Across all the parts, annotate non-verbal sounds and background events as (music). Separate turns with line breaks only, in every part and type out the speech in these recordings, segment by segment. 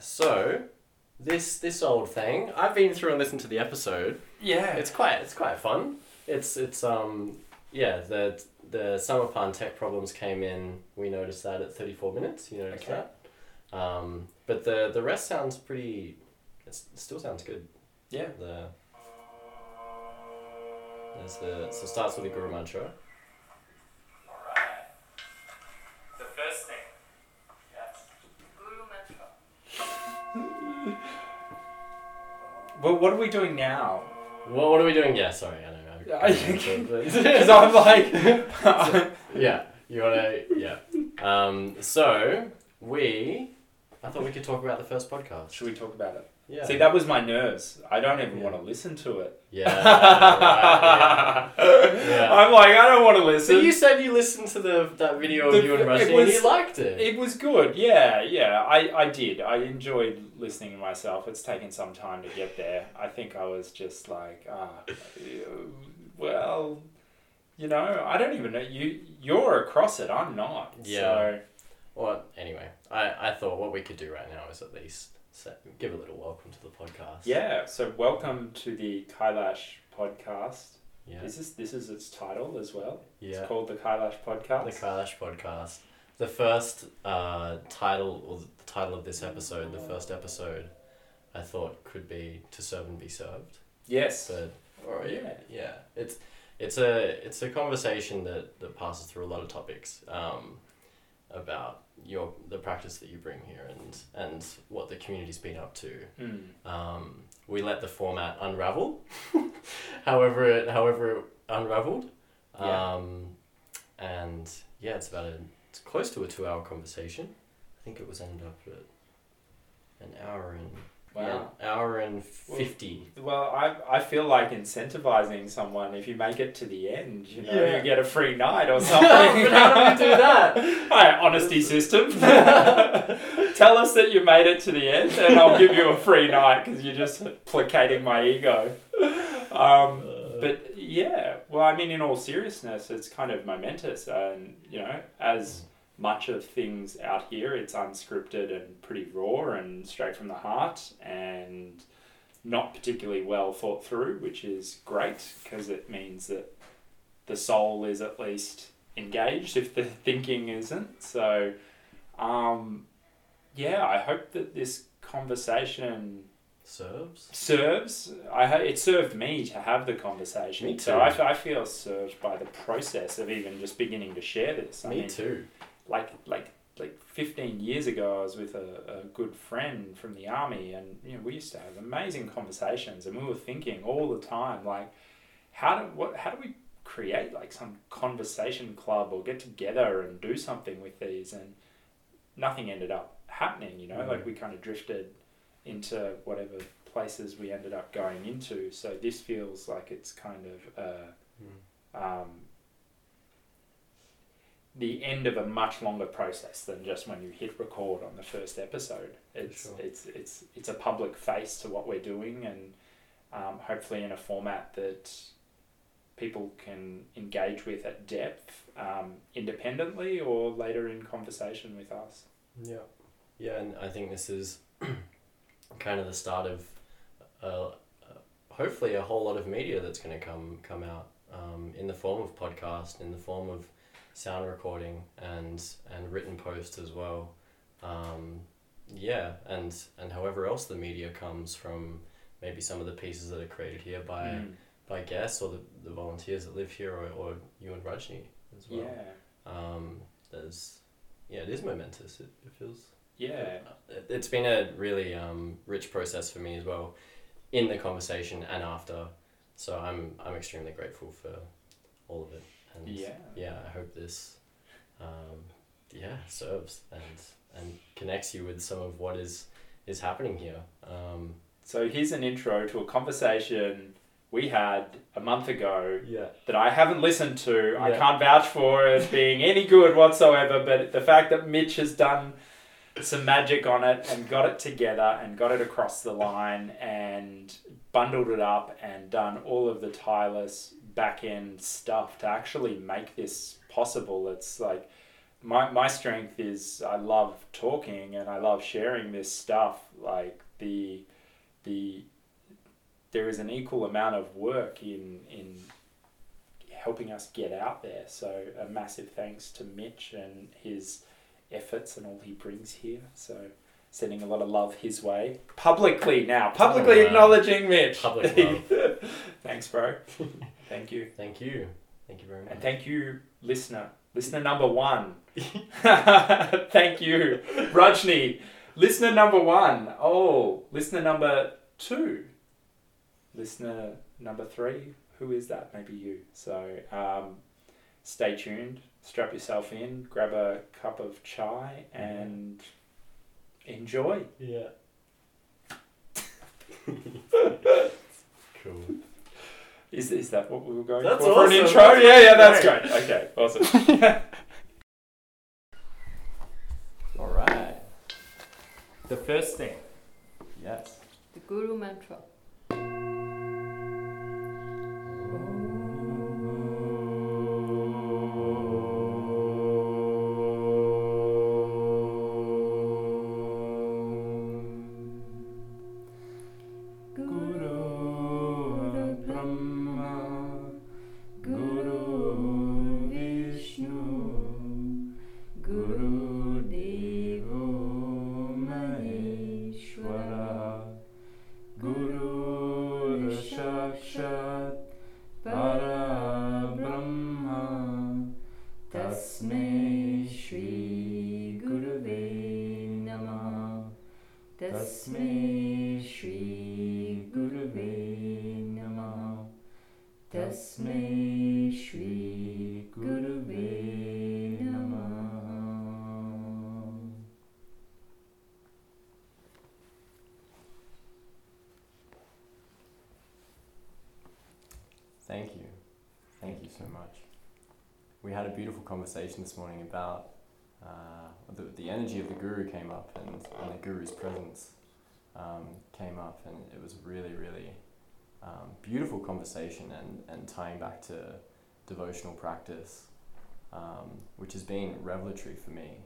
So, this this old thing, I've been through and listened to the episode.
Yeah.
It's quite it's quite fun. It's it's um yeah the the summer pan tech problems came in. We noticed that at thirty four minutes. You noticed
Okay.
that. Um, but the the rest sounds pretty. It's, it still sounds good.
yeah.
The there's the so it starts with the guru mantra.
Well, what are we doing now?
What what are we doing? Yeah, sorry, I don't know.
Yeah,
I'm-
I-
but-
Because I'm like. (laughs)
yeah, you wanna yeah. Um, so we, I thought we could talk about the first podcast.
Should we talk about it?
Yeah.
See, that was my nerves. I don't even
Yeah.
want to listen to it.
Yeah. (laughs) right, Yeah.
I'm like, I don't want to listen.
So you said you listened to the that video
The-
of you and
it
Rajni and you liked it.
It was good, yeah, yeah. I, I did. I enjoyed listening to myself. It's taken some time to get there. I think I was just like, ah, well, you know, I don't even know. You you're across it. I'm not.
Yeah.
So
Well, anyway, I, I thought what we could do right now is at least set, give a little welcome to the podcast.
yeah. So welcome to the Kailash podcast.
Yeah.
This is this this is its title as well?
Yeah.
It's called the Kailash podcast.
The Kailash podcast. The first uh, title, or the title of this episode, the first episode, I thought could be "To Serve and Be Served,"
yes.
but or yeah,
Yeah.
yeah, it's it's a it's a conversation that, that passes through a lot of topics um, about your the practice that you bring here and and what the community's been up to.
Mm.
Um, we let the format unravel, (laughs) however it however it unraveled.
Yeah.
Um, and yeah, it's about a it's close to a two hour conversation. I think it was ended up at an hour and
Wow.
yeah, hour and fifty.
Well, I, I feel like incentivizing someone if you make it to the end, you know,
Yeah.
you get a free night or (laughs) something.
but
something.
how do we do that? (laughs)
Hi, honesty system. (laughs) Tell us that you made it to the end, and I'll give you a free night because you're just placating my ego. Um, but yeah, well, I mean, in all seriousness, it's kind of momentous, and you know, as much of things out here, it's unscripted and pretty raw and straight from the heart, and not particularly well thought through, which is great because it means that the soul is at least engaged if the (laughs) thinking isn't. So, um, yeah, I hope that this conversation
serves.
serves. I it served me to have the conversation.
Me
So
too.
I, f- I feel served by the process of even just beginning to share this. I
Me
mean,
too.
Like like like 15 years ago i was with a, a good friend from the army and you know we used to have amazing conversations and we were thinking all the time like how do what how do we create like some conversation club or get together and do something with these and nothing ended up happening you know
Mm.
like we kind of drifted into whatever places we ended up going into so this feels like it's kind of uh,
Mm.
um, the end of a much longer process than just when you hit record on the first episode. It's
sure.
it's it's it's a public face to what we're doing, and um, hopefully in a format that people can engage with at depth, um, independently or later in conversation with us.
Yeah, yeah, and I think this is (clears throat) kind of the start of uh, uh, hopefully a whole lot of media that's going to come come out um, in the form of podcast, in the form of sound recording, and and written post as well. Um, yeah, and and however else the media comes from maybe some of the pieces that are created here by
Mm.
by guests or the, the volunteers that live here or, or you and Rajni as well.
Yeah,
Um, there's yeah, it is momentous. It, it feels
yeah,
it- it's been a really um, rich process for me as well in the conversation and after so i'm i'm extremely grateful for all of it and
yeah.
yeah i hope this um, yeah serves and and connects you with some of what is is happening here um,
So here's an intro to a conversation we had a month ago
yeah
that I haven't listened to. I can't vouch for it being any good whatsoever, but the fact that Mitch has done some magic on it and got it together and got it across the line and bundled it up and done all of the tireless back end stuff to actually make this possible. It's like
my my strength is I love talking and I love sharing this stuff. Like the the there is an equal amount of work in in helping us get out there. So a massive thanks to Mitch and his efforts and all he brings here. So sending a lot of love his way publicly now, publicly
Oh, wow.
acknowledging Mitch.
Public (laughs) love.
Thanks, bro. (laughs) Thank you.
Thank you. Thank you very much.
And thank you, listener. Listener (laughs) number one. (laughs) thank you, Rajni. Listener number one. Oh, listener number two. Listener number three. Who is that? Maybe you. So um, stay tuned. Strap yourself in. Grab a cup of chai and enjoy.
Yeah. (laughs) cool.
Is, is that what we were going
That's
for for an intro?
That's
yeah, yeah, that's
great.
great. Okay, awesome. (laughs)
All right.
The first thing.
Yes.
The Guru Mantra.
Conversation this morning about uh, the, the energy of the guru came up and, and the guru's presence um, came up, and it was really, really um, beautiful conversation and, and tying back to devotional practice, um, which has been revelatory for me.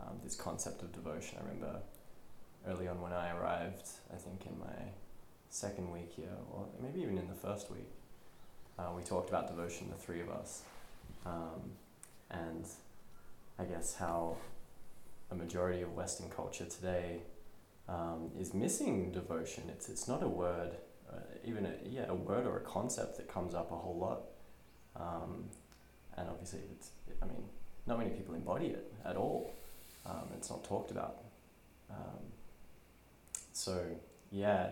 Um, this concept of devotion. I remember early on when I arrived, I think in my second week here, or maybe even in the first week, uh, we talked about devotion, the three of us, um, and I guess how a majority of Western culture today um, is missing devotion. It's it's not a word, uh, even a, yeah, a word or a concept that comes up a whole lot, um, and obviously it's I mean not many people embody it at all. Um, it's not talked about. Um, so yeah,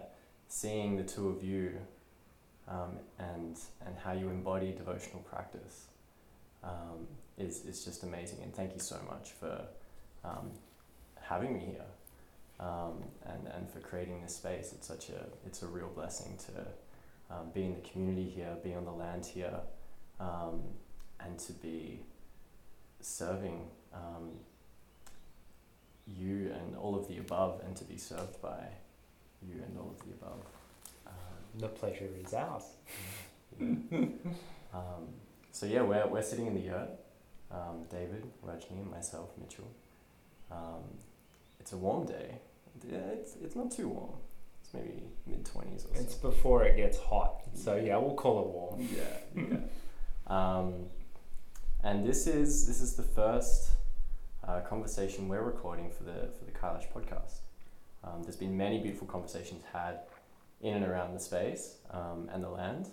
seeing the two of you um, and and how you embody devotional practice um, is is just amazing. And thank you so much for um, having me here um, and and for creating this space. It's such a it's a real blessing to um, be in the community here, be on the land here, um, and to be serving um, you and all of the above, and to be served by you and all of the above. Um,
The pleasure is ours. (laughs)
um, so yeah, we're, we're sitting in the yurt, um, David, Rajni, and myself, Mitchell. Um, it's a warm day. Yeah, it's, it's not too warm. It's maybe mid twenties or something.
It's
so.
before it gets hot, so yeah, we'll call it warm.
Yeah, yeah. (laughs) um, and this is this is the first uh, conversation we're recording for the for the Kailash podcast. Um, there's been many beautiful conversations had in and around the space um, and the land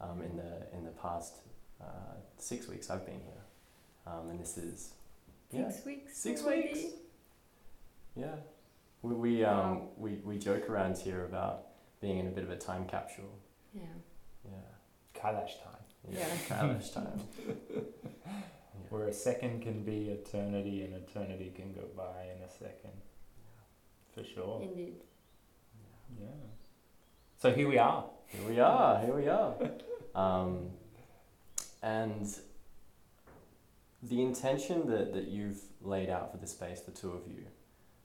um, in the in the past uh, six weeks I've been here, um, and this is yeah
Six weeks.
Six
already?
weeks? yeah. We we um
Wow.
we, we joke around here about being in a bit of a time capsule.
Yeah.
Yeah.
Kailash time,
Yeah.
Yeah.
Kailash time. (laughs)
where a second can be eternity and eternity can go by in a second. For sure.
Indeed.
Yeah. So here we are.
Here we are. Here we are. (laughs) Um, and the intention that, that you've laid out for the space, the two of you,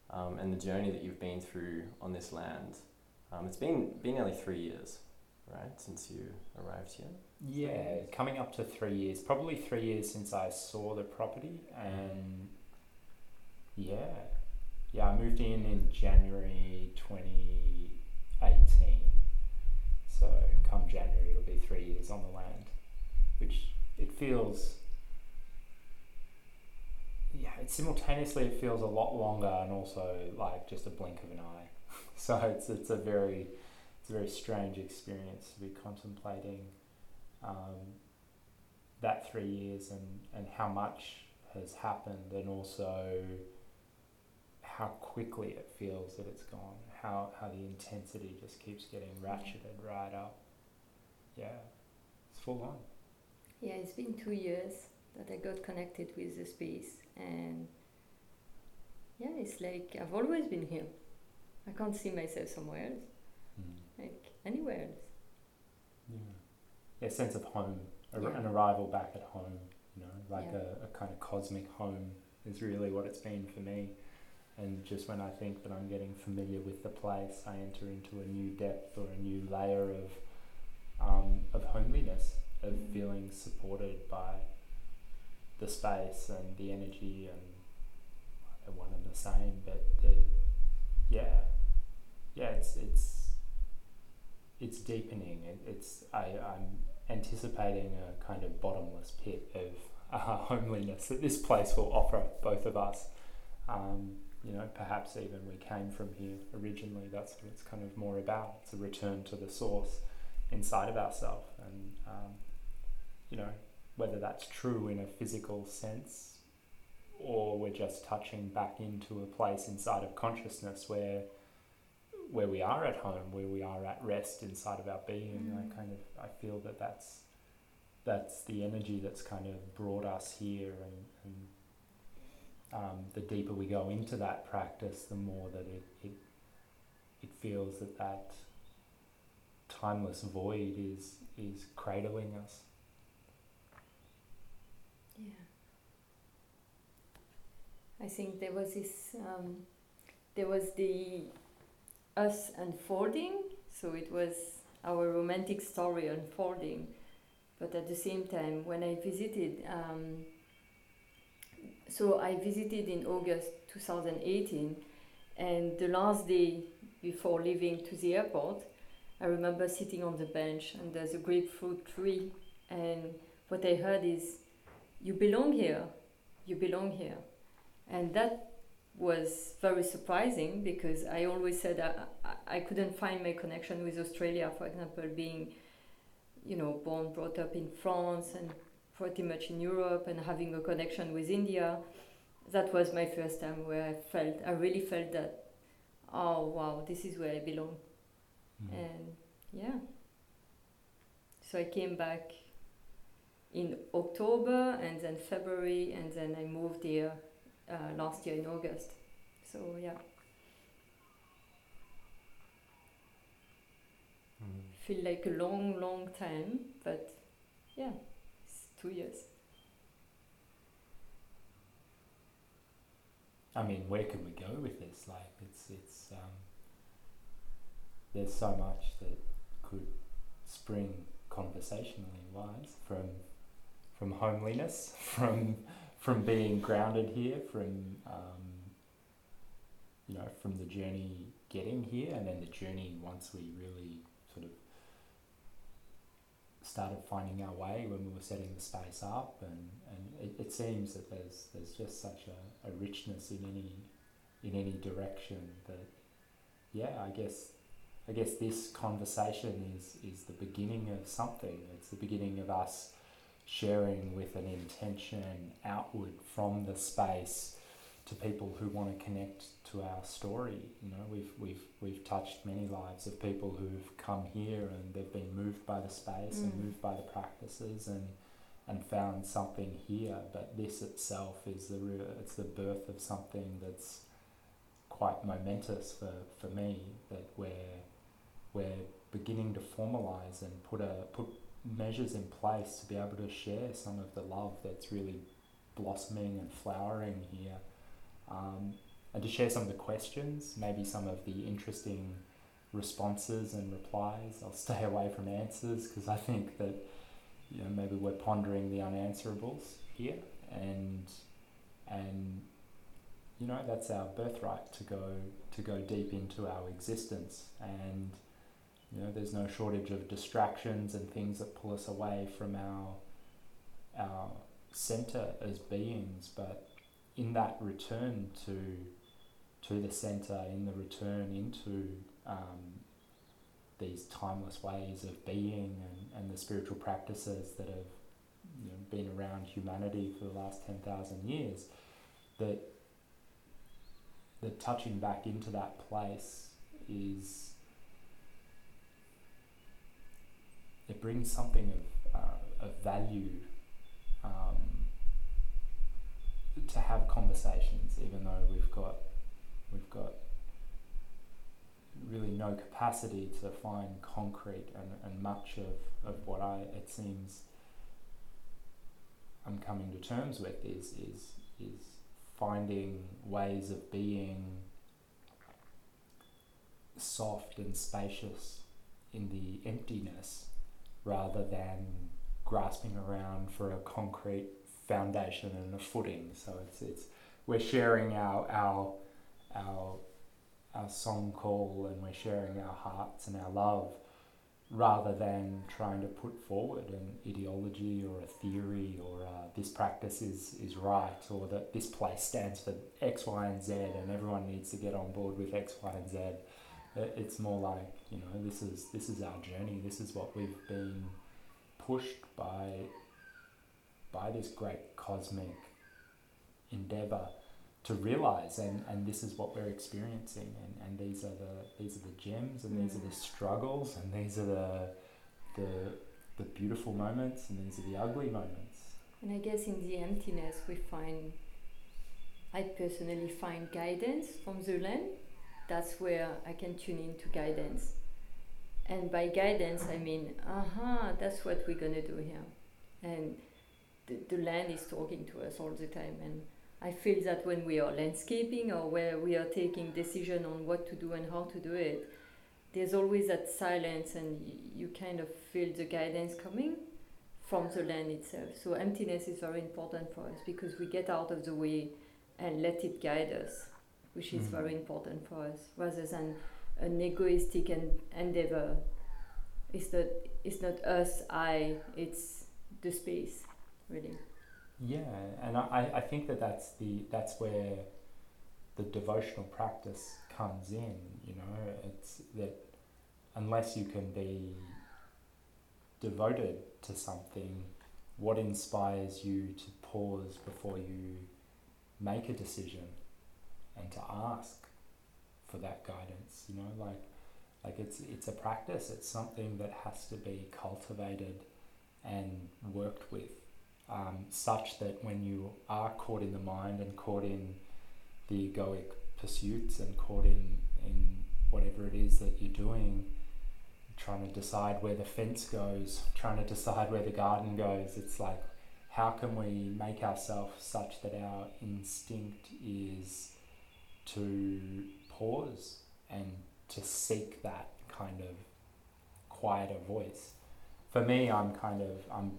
um, and the journey that you've been through on this land, um, it's been been nearly three years. right? Since you arrived here.
Yeah, coming up to three years. Probably three years since I saw the property, and yeah, yeah, I moved in in January twenty eighteen. So come January, it'll be three years on the land, which it feels. Yeah, it simultaneously it feels a lot longer and also like just a blink of an eye. (laughs) so it's it's a very it's a very strange experience to be contemplating um, that three years and, and how much has happened and also how quickly it feels that it's gone, how, how the intensity just keeps getting ratcheted right up. Yeah, it's full on.
Yeah, it's been two years that I got connected with the space, and yeah, it's like I've always been here. I can't see myself somewhere else,
Mm.
like anywhere else.
Yeah. yeah, sense of home, a,
Yeah.
an arrival back at home, you know, like
Yeah.
a, a kind of cosmic home is really what it's been for me. And just when I think that I'm getting familiar with the place, I enter into a new depth or a new layer of um, of homeliness, of
Mhm.
feeling supported by the space and the energy and they're one and the same, but the yeah, yeah, it's it's it's deepening. It, it's I, I'm anticipating a kind of bottomless pit of (laughs) uh, homeliness that this place will offer both of us. Um, you know, perhaps even we came from here originally. That's what it's kind of more about. It's a return to the source inside of ourselves, and um, you know, whether that's true in a physical sense, or we're just touching back into a place inside of consciousness where where we are at home, where we are at rest inside of our being.
Mm.
I kind of I feel that that's that's the energy that's kind of brought us here, and, and um, the deeper we go into that practice, the more that it it, it feels that that timeless void is is cradling us.
I think there was this, um, there was the us unfolding, so it was our romantic story unfolding. But at the same time, when I visited, um, so I visited in August 2018, and the last day before leaving to the airport, I remember sitting on the bench there's a grapefruit tree, and what I heard is, You belong here, you belong here. And that was very surprising because I always said I, I, couldn't find my connection with Australia, for example, being, you know, born, brought up in France and pretty much in Europe and having a connection with India. That was my first time where I felt, I really felt that, oh wow, this is where I belong. Hmm. And yeah. So I came back in October and then February and then I moved here uh, last year in August. So yeah, feel like a long, long time, but yeah, it's two years.
I mean, where can we go with this? Like, it's it's um, there's so much that could spring conversationally wise from from homeliness, (laughs) from from being grounded here, from um, you know, from the journey getting here, and then the journey once we really sort of started finding our way when we were setting the space up, and, and it, it seems that there's there's just such a, a richness in any in any direction that yeah, I guess I guess this conversation is is the beginning of something. It's the beginning of us sharing with an intention outward from the space to people who want to connect to our story. You know, we've we've we've touched many lives of people who've come here and they've been moved by the space and
Mm.
moved by the practices and and found something here. But this itself is the re- it's the birth of something that's quite momentous for, for me that we're we're beginning to formalize and put a put measures in place to be able to share some of the love that's really blossoming and flowering here um, and to share some of the questions maybe some of the interesting responses and replies. I'll (laughs) stay away from answers because I think that you know maybe we're pondering the unanswerables here, and and you know that's our birthright to go to go deep into our existence and you know there's no shortage of distractions and things that pull us away from our our center as beings but in that return to to the center in the return into um, these timeless ways of being and, and the spiritual practices that have you know, been around humanity for the last 10,000 years that the touching back into that place is it brings something of, uh, of value um, to have conversations even though we've got we've got really no capacity to find concrete and, and much of, of what I it seems I'm coming to terms with is is is finding ways of being soft and spacious in the emptiness rather than grasping around for a concrete foundation and a footing. So it's it's we're sharing our our our our song call and we're sharing our hearts and our love rather than trying to put forward an ideology or a theory or uh, this practice is, is right or that this place stands for X, Y, and Z and everyone needs to get on board with X, Y, and Z. It's more like, you know, this is, this is our journey, this is what we've been pushed by, by this great cosmic endeavor to realize. And, and this is what we're experiencing. And, and these are the these are the gems and these are the mm. struggles and these are the the the beautiful moments and these are the ugly moments.
And i guess in the emptiness we find i personally find guidance from land that's where i can tune into guidance. And by guidance i mean aha that's what we're going to do here. And the, the land is talking to us all the time and I feel that when we are landscaping or where we are taking decision on what to do and how to do it, there's always that silence and y- you kind of feel the guidance coming from the land itself. So emptiness is very important for us because we get out of the way and let it guide us, which is mm. very important for us, rather than an egoistic en- endeavor. It's not, it's not us, I, it's the space, really.
Yeah, and I, I think that that's the that's where the devotional practice comes in. You know, it's that unless you can be devoted to something, what inspires you to pause before you make a decision and to ask for that guidance? You know, like like it's it's a practice. It's something that has to be cultivated and worked with um, such that when you are caught in the mind and caught in the egoic pursuits and caught in, in whatever it is that you're doing, trying to decide where the fence goes, trying to decide where the garden goes, it's like, how can we make ourselves such that our instinct is to pause and to seek that kind of quieter voice? For me, I'm kind of, I'm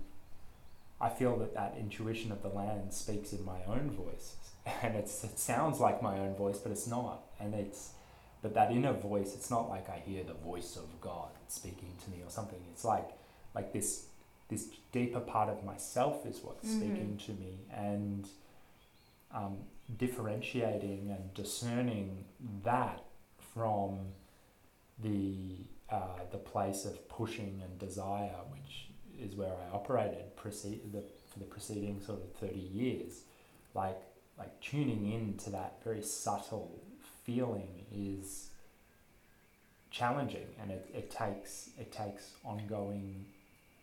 I feel that that intuition of the land speaks in my own voice, (laughs) and it's it sounds like my own voice, but it's not. And it's but that inner voice, it's not like I hear the voice of God speaking to me or something. It's like like this this deeper part of myself is what's mm-hmm. speaking to me, and um, differentiating and discerning that from the uh, the place of pushing and desire, which is where I operated precede the, for the preceding sort of 30 years. Like, like tuning in to that very subtle feeling is challenging and it, it takes it takes ongoing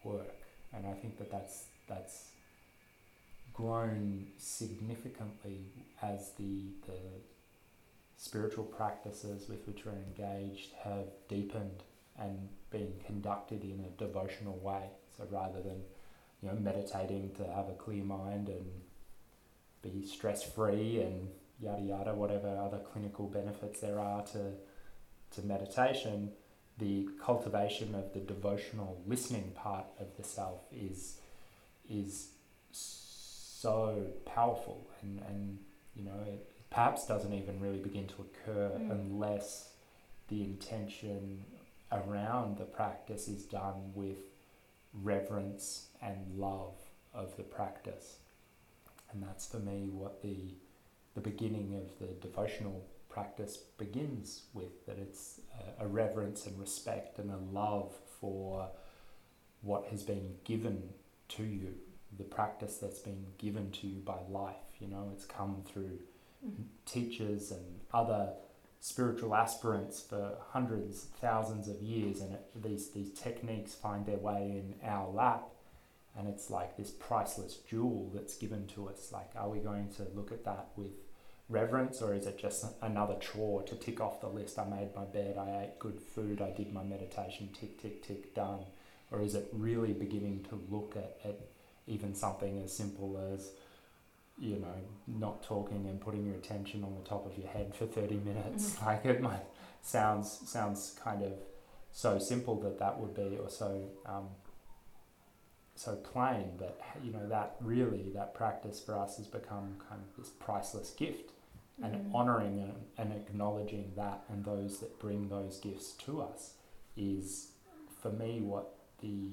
work and I think that that's that's grown significantly as the the spiritual practices with which we're engaged have deepened and been conducted in a devotional way. So rather than you know meditating to have a clear mind and be stress free and yada yada whatever other clinical benefits there are to to meditation, the cultivation of the devotional listening part of the self is is so powerful and, and you know it perhaps doesn't even really begin to occur
Mm.
unless the intention around the practice is done with reverence and love of the practice and that's for me what the the beginning of the devotional practice begins with that it's a, a reverence and respect and a love for what has been given to you the practice that's been given to you by life you know it's come through
Mm.
teachers and other spiritual aspirants for hundreds thousands of years and it, these these techniques find their way in our lap and it's like this priceless jewel that's given to us. Like are we going to look at that with reverence or is it just another chore to tick off the list? I made my bed i ate good food i did my meditation tick tick tick done. Or is it really beginning to look at, at even something as simple as you know not talking and putting your attention on the top of your head for 30 minutes
Mhm. (laughs)
like it might sounds sounds kind of so simple that that would be or so um, so plain but you know that really that practice for us has become kind of this priceless gift and
Mm.
honoring and, and acknowledging that and those that bring those gifts to us is for me what the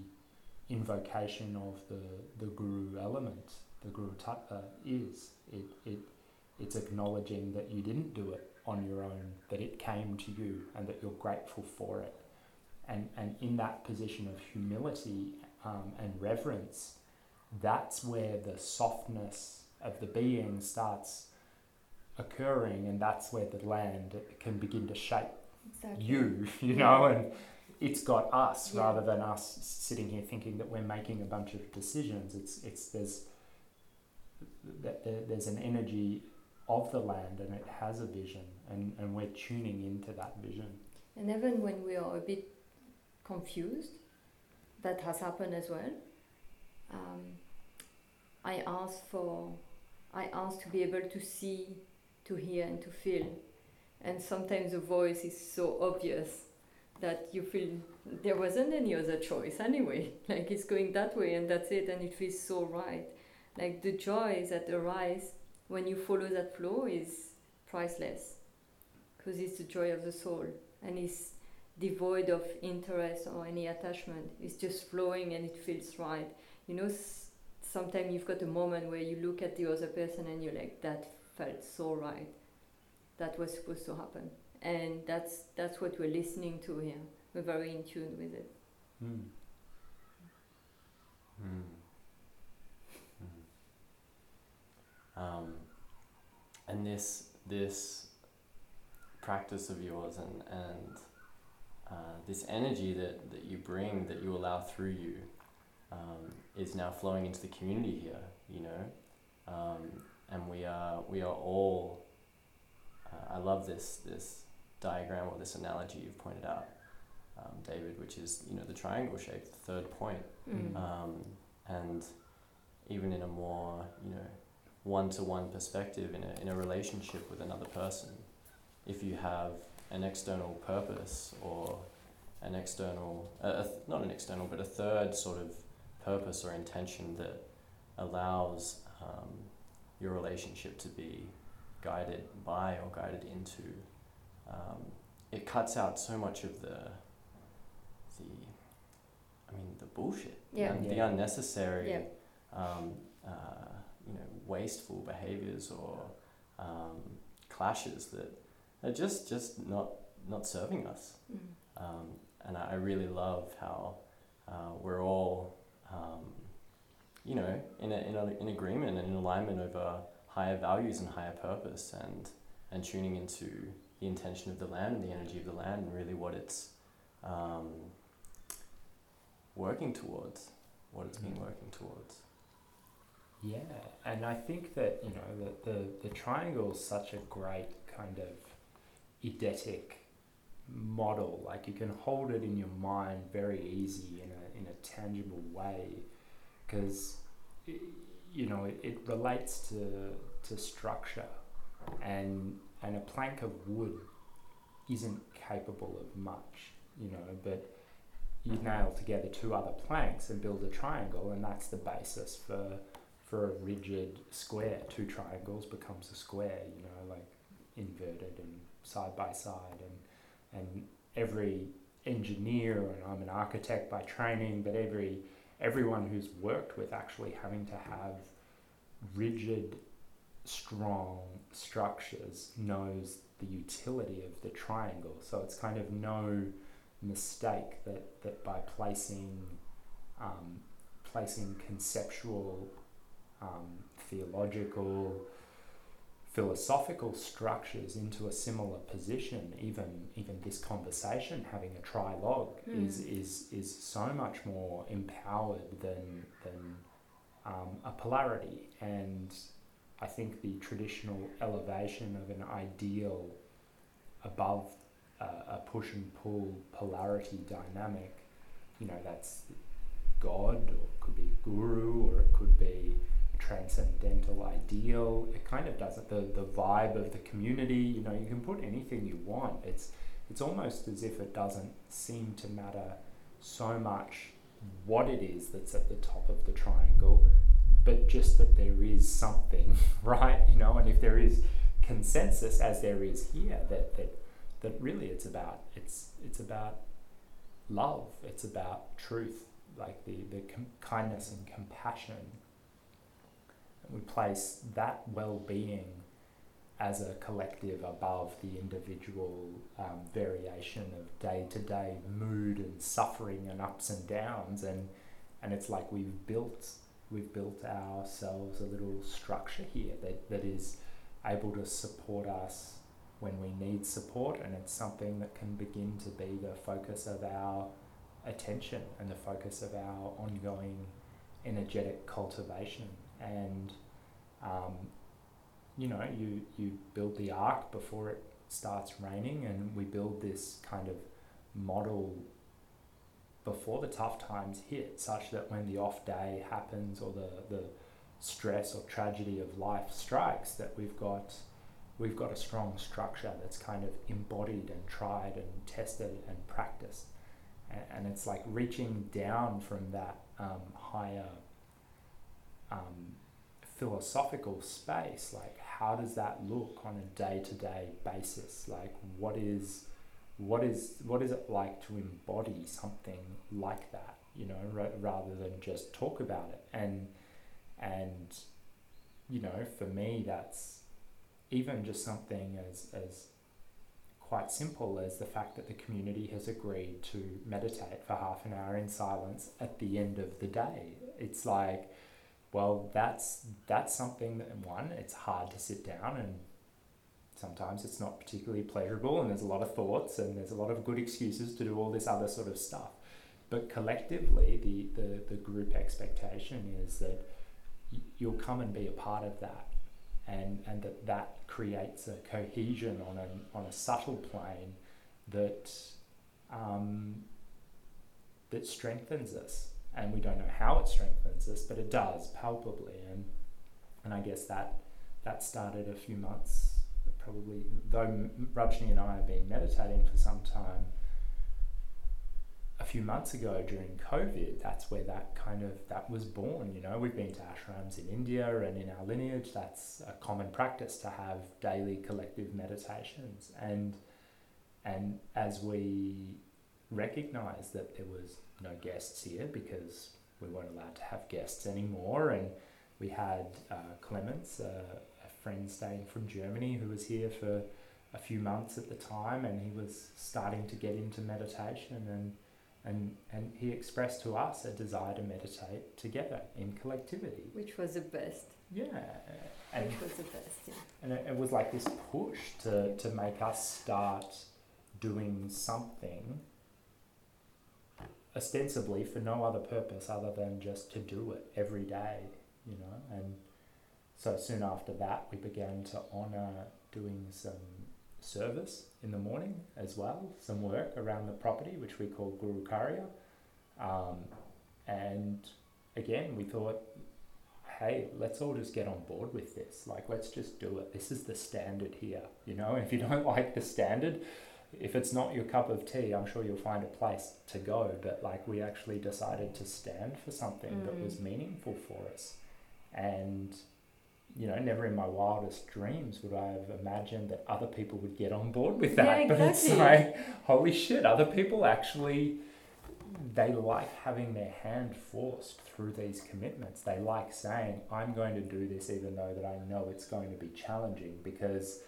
invocation of the, the guru element the guru tattva is it, it it's acknowledging that you didn't do it on your own that it came to you and that you're grateful for it and and in that position of humility um, and reverence that's where the softness of the being starts occurring and that's where the land can begin to shape
Exactly.
you (laughs) you know and it's got us
Yeah.
rather than us sitting here thinking that we're making a bunch of decisions it's it's there's there's an energy of the land and it has a vision and, and we're tuning into that vision
And even when we are a bit confused, that has happened as well. Um, I ask for, I ask to be able to see, to hear, and to feel. And sometimes the voice is so obvious that you feel there wasn't any other choice anyway. (laughs) Like it's going that way, and that's it, and it feels so right. Like the joy that arises when you follow that flow is priceless, because it's the joy of the soul and it's devoid of interest or any attachment. It's just flowing and it feels right. You know, s- sometimes you've got a moment where you look at the other person and you're like, that felt so right. That was supposed to happen. And that's that's what we're listening to here. We're very in tune with it.
mm.
Hmm. Um, and this this practice of yours and and uh, this energy that, that you bring that you allow through you um, is now flowing into the community here. You know, um, and we are we are all. Uh, I love this this diagram or this analogy you've pointed out, um, David, which is you know the triangle shape, the third point
Mm.
um, and even in a more you know one-to-one perspective in a, in a relationship with another person if you have an external purpose or an external uh, a th- not an external but a third sort of purpose or intention that allows um, your relationship to be guided by or guided into um, it cuts out so much of the the I mean the bullshit the
Yeah.
the unnecessary
Yeah.
um, uh, you know wasteful behaviors or um, clashes that are just just not not serving us
Mm.
um, and I, I really love how uh, we're all um, you know in, a, in, a, in agreement and in alignment over higher values and higher purpose and and tuning into the intention of the land and the energy of the land and really what it's um, working towards what it's been
Mm.
working towards
Yeah, and I think that you know the the, the triangle is such a great kind of eidetic model. Like you can hold it in your mind very easy in a in a tangible way, because you know it, it relates to to structure, and and a plank of wood isn't capable of much you know, but you nail together two other planks and build a triangle, and that's the basis for for a rigid square. Two triangles becomes a square, you know, like inverted and side by side, and and every engineer, and I'm an architect by training, but every everyone who's worked with actually having to have rigid, strong structures knows the utility of the triangle. So it's kind of no mistake that, that by placing um, placing conceptual, um, theological, philosophical structures into a similar position, even even this conversation, having a trilogue,
Mm.
is, is is so much more empowered than than um, a polarity. And I think the traditional elevation of an ideal above uh, a push and pull polarity dynamic, you know, that's God, or it could be guru, or it could be transcendental ideal. It kind of doesn't the the vibe of the community. You know, you can put anything you want. It's it's almost as if it doesn't seem to matter so much what it is that's at the top of the triangle, but just that there is something, (laughs) right? You know, and if there is consensus, as there is here, that that that really it's about it's it's about love. It's about truth, like the the com- kindness and compassion. And we place that well-being as a collective above the individual um, variation of day-to-day mood and suffering and ups and downs and and it's like we've built we've built ourselves a little structure here that, that is able to support us when we need support and it's something that can begin to be the focus of our attention and the focus of our ongoing energetic cultivation. And um, you know you you build the ark before it starts raining and we build this kind of model before the tough times hit such that when the off day happens or the, the stress or tragedy of life strikes that we've got we've got a strong structure that's kind of embodied and tried and tested and practiced. And, and it's like reaching down from that um, higher um, philosophical space like how does that look on a day-to-day basis? Like what is what is what is it like to embody something like that you know ra- rather than just talk about it? And and you know for me that's even just something as as quite simple as the fact that the community has agreed to meditate for half an hour in silence at the end of the day. It's like well that's that's something that one it's hard to sit down and sometimes it's not particularly pleasurable and there's a lot of thoughts and there's a lot of good excuses to do all this other sort of stuff. But collectively the the, the group expectation is that you'll come and be a part of that and and that that creates a cohesion on a on a subtle plane that um, that strengthens us. And we don't know how it strengthens us but it does palpably. And and I guess that that started a few months probably though Rajni and I have been meditating for some time a few months ago during COVID that's where that kind of that was born you know? We've been to ashrams in India and in our lineage. That's a common practice to have daily collective meditations. And and as we recognized that there was no guests here because we weren't allowed to have guests anymore and we had uh, Clemens, uh, friend staying from Germany who was here for a few months at the time and he was starting to get into meditation and and and he expressed to us a desire to meditate together in collectivity.
which was the best.
Yeah. And
Which was the best. Yeah.
and it, it was like this push to, to make us start doing something ostensibly for no other purpose other than just to do it every day, you know. And so soon after that, we began to honor doing some service in the morning as well, some work around the property, which we call Guru Karya. Um, and again, we thought, hey, let's all just get on board with this. Like, let's just do it. This is the standard here, you know. And if you don't (laughs) like the standard, if it's not your cup of tea, I'm sure you'll find a place to go. But like we actually decided to stand for something that
Mm.
was meaningful for us, and you know, never in my wildest dreams would I have imagined that other people would get on board with that.
Yeah, (laughs)
But it's
exactly.
like, holy shit, other people actually they like having their hand forced through these commitments. They like saying, I'm going to do this even though that I know it's going to be challenging because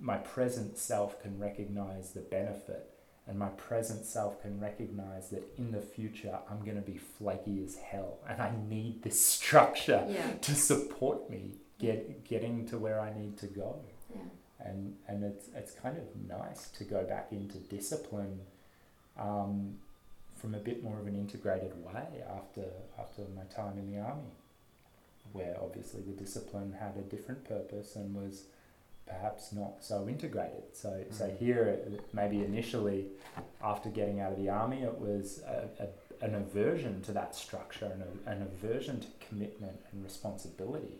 my present self can recognize the benefit and my present self can recognize that in the future I'm going to be flaky as hell and I need this (laughs) structure
Yeah.
to support me get getting to where I need to go
Yeah.
and and it's it's kind of nice to go back into discipline um, from a bit more of an integrated way after after my time in the army, where obviously the discipline had a different purpose and was perhaps not so integrated. So so
Mhm.
here uh, maybe initially after getting out of the army it was a, a, an aversion to that structure and a, an aversion to commitment and responsibility.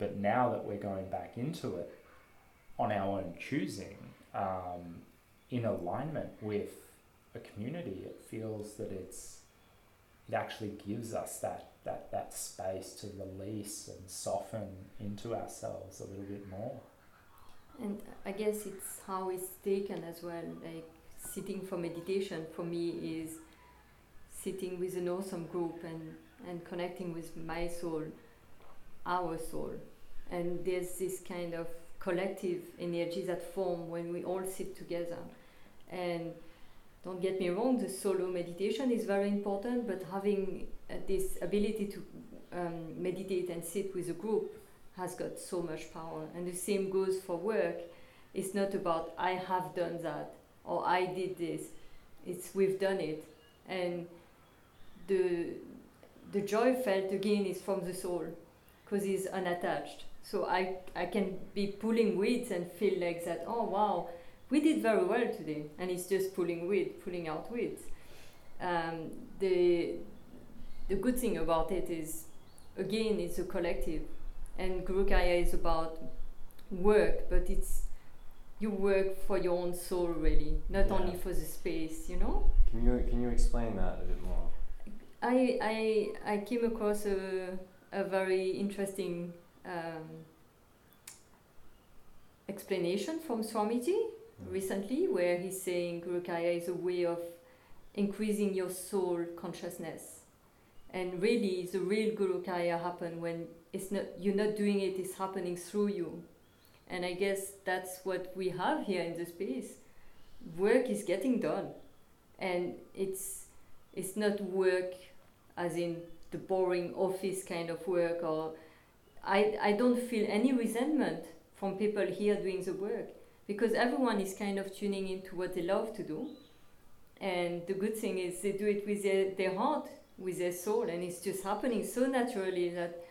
But now that we're going back into it on our own choosing, um, in alignment with a community, it feels that it's it actually gives us that, that, that space to release and soften into ourselves a little bit more.
And I guess it's how it's taken as well. Like sitting for meditation for me is sitting with an awesome group and, and connecting with my soul, our soul. And there's this kind of collective energy that form when we all sit together. And don't get me wrong, the solo meditation is very important, but having uh, this ability to um, meditate and sit with a group has got so much power. And the same goes for work. It's not about I have done that or I did this. It's we've done it. And the the joy felt again is from the soul because it's unattached. So I, I can be pulling weeds and feel like that, oh wow, we did very well today. And it's just pulling weed, pulling out weeds. Um, the, the good thing about it is, again, it's a collective and Gurukarya is about work, but it's you work for your own soul really, not
Yeah.
only for the space, you know.
Can you can you explain that a bit more?
I I I came across a a very interesting um, explanation from Swamiji recently, where he's saying Guru Gurukarya is a way of increasing your soul consciousness, and really the real Guru Gurukarya happen when it's not you're not doing it; it's happening through you, and I guess that's what we have here in the space. Work is getting done, and it's it's not work as in the boring office kind of work or I, I don't feel any resentment from people here doing the work because everyone is kind of tuning into what they love to do. And the good thing is they do it with their, their heart with their soul and it's just happening so naturally that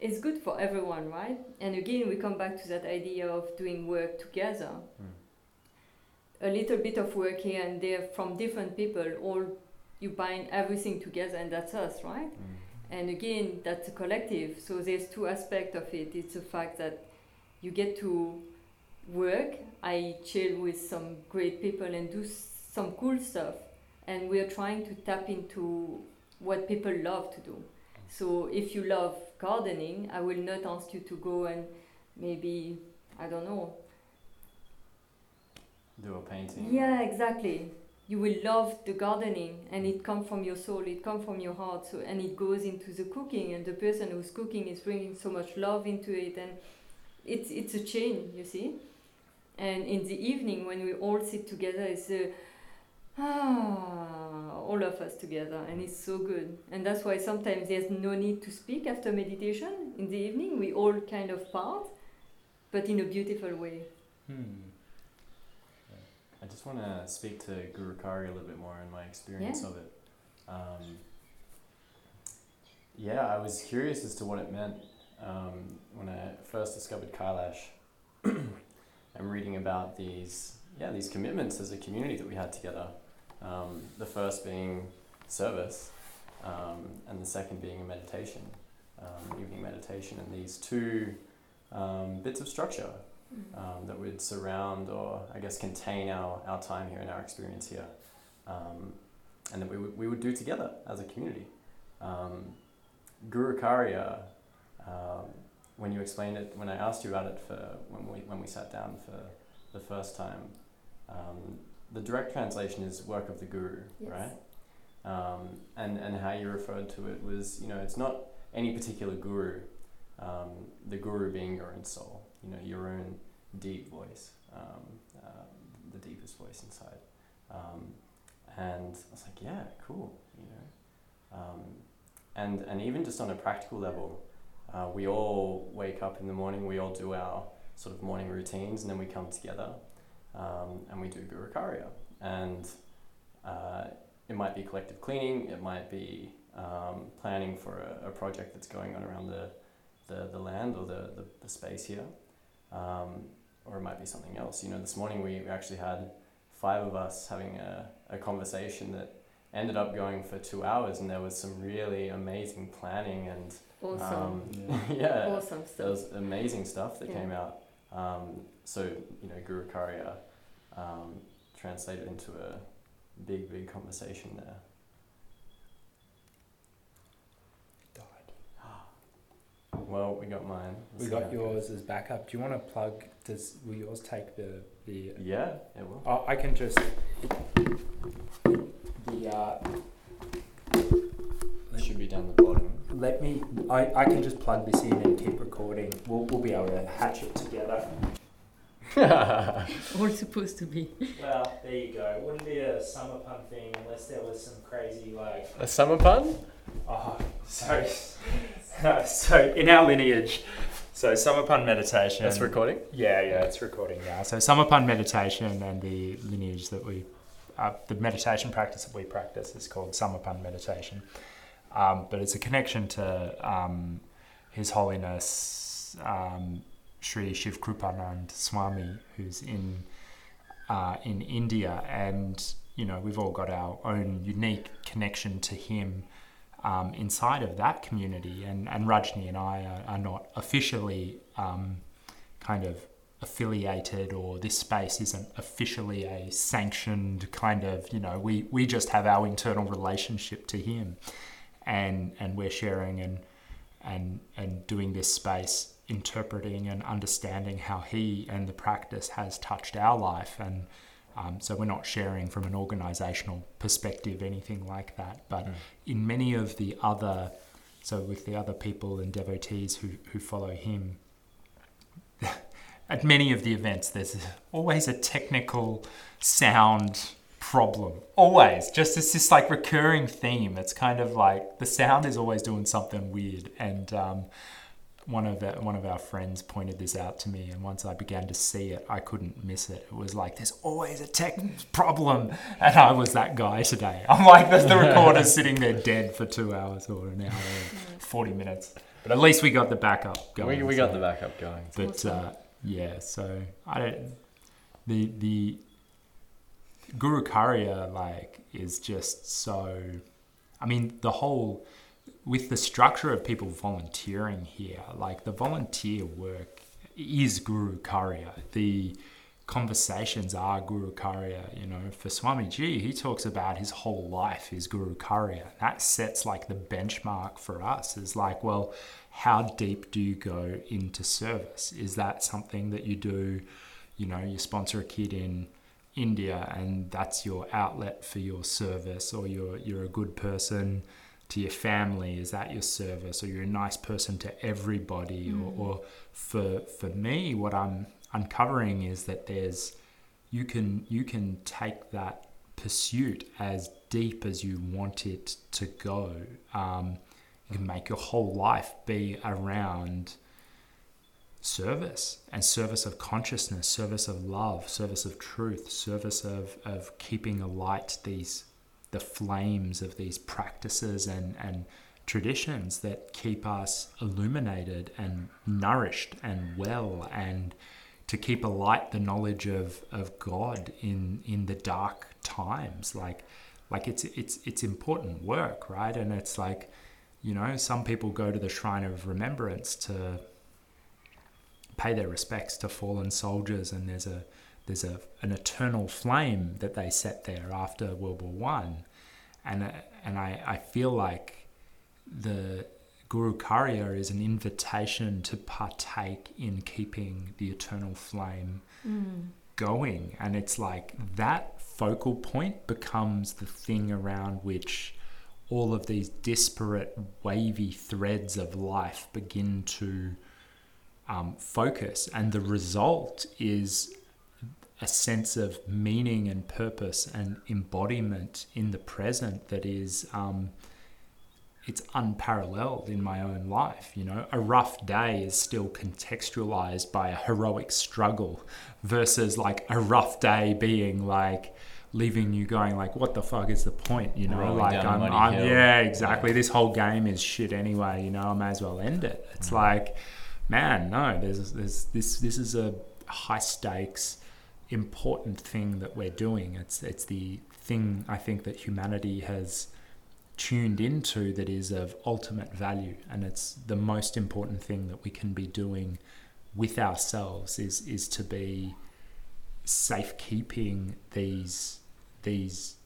it's good for everyone right? And again we come back to that idea of doing work together. Hmm. A little bit of work here and there from different people all you bind everything together and that's us right hmm. And again that's a collective. So there's two aspects of it. It's the fact that you get to work. I chill with some great people and do some cool stuff. And we're trying to tap into what people love to do. So if you love gardening i will not ask you to go and maybe i don't know.
Do a painting.
yeah, exactly. You will love the gardening, and it comes from your soul. It comes from your heart. So, and it goes into the cooking, and the person who's cooking is bringing so much love into it, and it's it's a chain, you see. And in the evening, when we all sit together, it's a ah, all of us together, and it's so good. And that's why sometimes there's no need to speak after meditation. In the evening, we all kind of part, but in a beautiful way.
Hmm.
I just want to speak to Gurukarya a little bit more and my experience
Yeah.
of it. Um, yeah, I was curious as to what it meant um, when I first discovered Kailash. (clears throat) I'm reading about these, yeah, these commitments as a community that we had together. Um, the first being service, um, and the second being a meditation, um, evening meditation, and these two um, bits of structure um, that would surround or I guess contain our, our time here and our experience here, um, and that we would, we would do together as a community. Um, Guru Karya, um, when you explained it, when I asked you about it for when we when we sat down for the first time, um, the direct translation is work of the Guru,
Yes.
right? Um, and and how you referred to it was you know it's not any particular guru, um, the guru being your own soul, you know your own deep voice, um, uh, the deepest voice inside. Um, and I was like, yeah, cool, you know. Um, and and even just on a practical level, uh, we all wake up in the morning, we all do our sort of morning routines, and then we come together um, and we do Guru Karya. And uh, it might be collective cleaning, it might be um, planning for a, a project that's going on around the, the, the land or the, the, the space here. Um, or it might be something else. You know, this morning we actually had five of us having a, a conversation that ended up going for two hours, and there was some really amazing planning and
Awesome.
um,
Yeah. (laughs)
yeah,
awesome
there was amazing stuff that
Yeah.
came out. Um, so you know, Guru Karya um, translated into a big, big conversation there. Well, we got mine. We'll
We got
how it
yours as backup. Do you want to plug? Does will yours take the the?
Yeah, it will.
Oh, I can just the uh,
It should be down the bottom.
let me. I, I can just plug this in and keep recording. We'll we'll be able to hatch it together. (laughs)
All supposed to be.
Well, there you go. Wouldn't be a Samarpan thing unless there was some crazy like.
A Samarpan?
Oh, so (laughs) so in our lineage, so Samarpan meditation.
That's recording.
Yeah, yeah, it's recording now. So Samarpan meditation and the lineage that we, uh, the meditation practice that we practice is called Samarpan meditation. Um, but it's a connection to um, His Holiness um, Sri Shiv Krupanand Swami, who's in uh, in India, and you know we've all got our own unique connection to him um, inside of that community. And and Rajni and I are, are not officially um, kind of affiliated or this space isn't officially a sanctioned kind of you know we we just have our internal relationship to him and and we're sharing and and and doing this space interpreting and understanding how he and the practice has touched our life and um, so we're not sharing from an organizational perspective anything like that. But
Mm.
in many of the other so with the other people and devotees who, who follow him (laughs) at many of the events there's always a technical sound problem. Always. Just it's this like recurring theme. It's kind of like the sound is always doing something weird. And um, one of the, one of our friends pointed this out to me and once I began to see it I couldn't miss it it was like there's always a tech problem and I was that guy today (laughs) I'm like the, the recorder's (laughs) sitting there dead for two hours or an hour or 40 minutes but at least we got the backup going
we we got
so-
the backup going.
but
Awesome.
uh, yeah, so I don't. The the Guru Karya like is just so. I mean, the whole with the structure of people volunteering here, like the volunteer work is Guru Karya. The conversations are Guru Karya. You know, for Swamiji, he talks about his whole life is Guru Karya. That sets like the benchmark for us. Is like, well, how deep do you go into service? Is that something that you do? You know, you sponsor a kid in India, and that's your outlet for your service, or you're you're a good person to your family. Is that your service, or you're a nice person to everybody?
Mm.
Or, or for for me, what I'm uncovering is that there's you can you can take that pursuit as deep as you want it to go. Um, you can make your whole life be around service and service of consciousness, service of love, service of truth, service of, of keeping alight these the flames of these practices and, and traditions that keep us illuminated and nourished and well and to keep alight the knowledge of, of God in in the dark times. Like like it's it's it's important work right? And it's like you know some people go to the shrine of remembrance to pay their respects to fallen soldiers, and there's a there's a an eternal flame that they set there after World War One, and uh, and I, I feel like the Guru Karya is an invitation to partake in keeping the eternal flame
Mm.
going, and it's like that focal point becomes the thing around which all of these disparate wavy threads of life begin to um, focus, and the result is a sense of meaning and purpose and embodiment in the present that is um, it's unparalleled in my own life you know? A rough day is still contextualized by a heroic struggle versus like a rough day being like leaving you going like what the fuck is the point? You know
Rolling
like I'm, I'm yeah exactly. This whole game is shit anyway you know? I may as well end it. It's
Mm.
like man no there's there's this this is a high stakes important thing that we're doing. It's it's the thing I think that humanity has tuned into that is of ultimate value. And it's the most important thing that we can be doing with ourselves is is to be safekeeping these these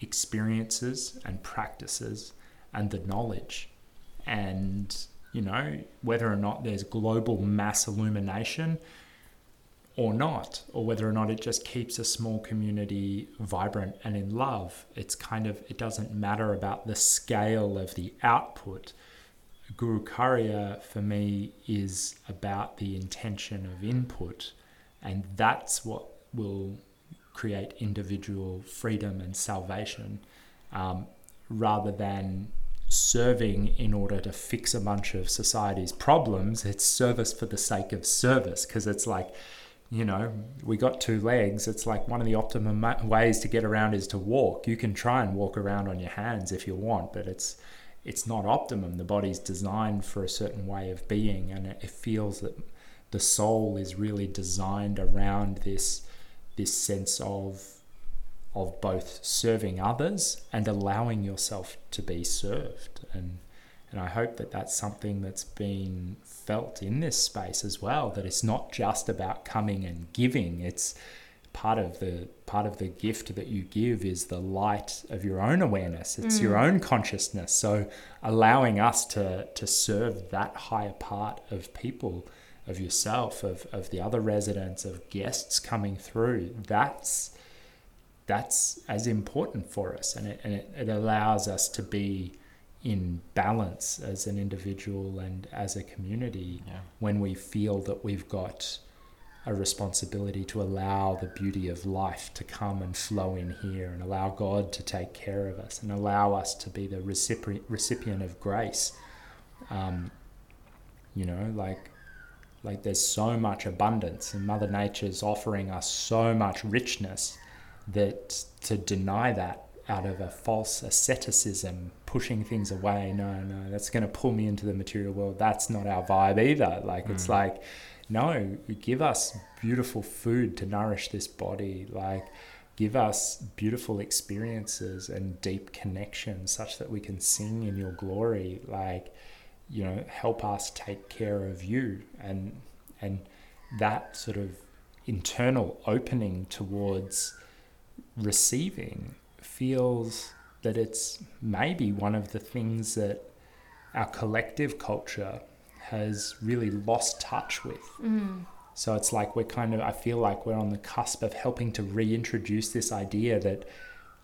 experiences and practices and the knowledge. And you know whether or not there's global mass illumination or not, or whether or not it just keeps a small community vibrant and in love. It's kind of, it doesn't matter about the scale of the output. Guru Karya for me is about the intention of input, and that's what will create individual freedom and salvation um, rather than serving in order to fix a bunch of society's problems. It's service for the sake of service because it's like, you know, we got two legs. It's like one of the optimum ways to get around is to walk. You can try and walk around on your hands if you want, but it's it's not optimum. The body's designed for a certain way of being, and it, it feels that the soul is really designed around this this sense of of both serving others and allowing yourself to be served and and I hope that that's something that's been felt in this space as well that it's not just about coming and giving. It's part of the part of the gift that you give is the light of your own awareness. It's mm. your own consciousness. So allowing us to to serve that higher part of people of yourself of of the other residents of guests coming through that's that's as important for us. And it, and it, it allows us to be in balance as an individual and as a community
Yeah.
when we feel that we've got a responsibility to allow the beauty of life to come and flow in here and allow God to take care of us and allow us to be the recipient recipient of grace um, you know like like there's so much abundance and mother nature's offering us so much richness that to deny that out of a false asceticism pushing things away. No no that's going to pull me into the material world. That's not our vibe either. Like it's
Mm.
like no give us beautiful food to nourish this body. Like give us beautiful experiences and deep connections such that we can sing in your glory. Like you know help us take care of you. And and that sort of internal opening towards receiving feels that it's maybe one of the things that our collective culture has really lost touch with
Mm.
so it's like we're kind of, I feel like we're on the cusp of helping to reintroduce this idea that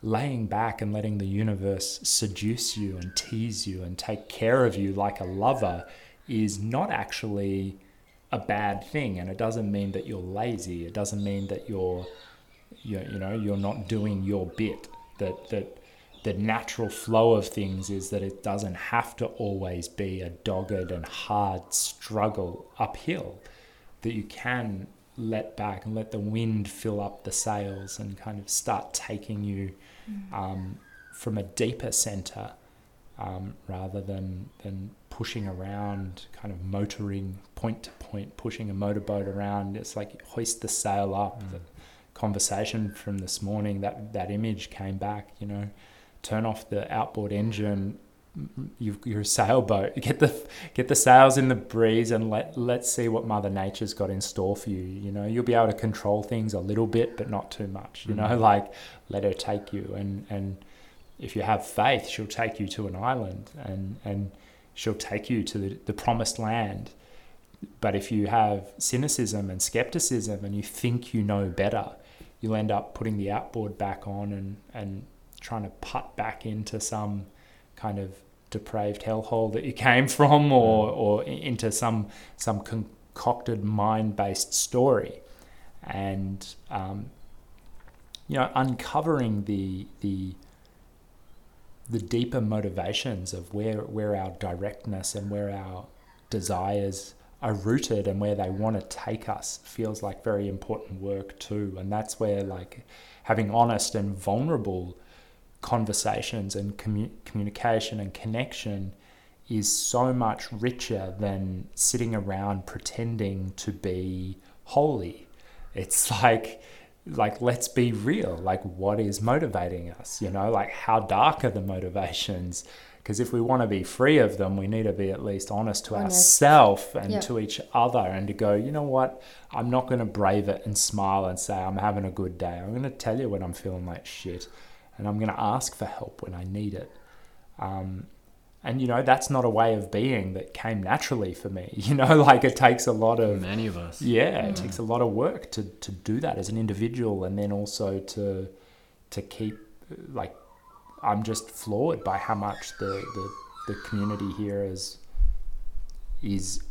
laying back and letting the universe seduce you and tease you and take care of you like a lover is not actually a bad thing. And it doesn't mean that you're lazy. It doesn't mean that you're, you're you know, you're not doing your bit. That, that the natural flow of things is that it doesn't have to always be a dogged and hard struggle uphill that you can let back and let the wind fill up the sails and kind of start taking you um, from a deeper center um, rather than than pushing around, kind of motoring point to point, pushing a motorboat around. It's like hoist the sail up.
Mm.
The conversation from this morning, that that image came back. You know, turn off the outboard engine, you you're a sailboat. (laughs) Get the get the sails in the breeze and let let's see what Mother Nature's got in store for you. You know, you'll be able to control things a little bit, but not too much. You know,
Mhm. (laughs)
like let her take you, and and if you have faith, she'll take you to an island, and and she'll take you to the, the promised land. But if you have cynicism and skepticism, and you think you know better, you'll end up putting the outboard back on and and trying to putt back into some kind of depraved hellhole that you (laughs) came from or, or into some some concocted mind-based story. And um, you know uncovering the the the deeper motivations of where where our directness and where our desires are rooted and where they want to take us feels like very important work too and that's where like having honest and vulnerable conversations and commu- communication and connection is so much richer than sitting around pretending to be holy. It's (laughs) like like let's be real. Like what is motivating us, you know? Like how dark are the motivations? Because if we want to be free of them, we need to be at least honest to
Honest.
ourselves and
Yeah.
to each other and to go, you know what? I'm not going to brave it and smile and say I'm having a good day. I'm going to tell you when I'm feeling like shit and I'm going to ask for help when I need it. Um, and you know that's not a way of being that came naturally for me. (laughs) You know, like it takes a lot of
Many of us.
yeah, it
Mm.
takes a lot of work to to do that as an individual, and then also to to keep like I'm just floored by how much the the, the community here is is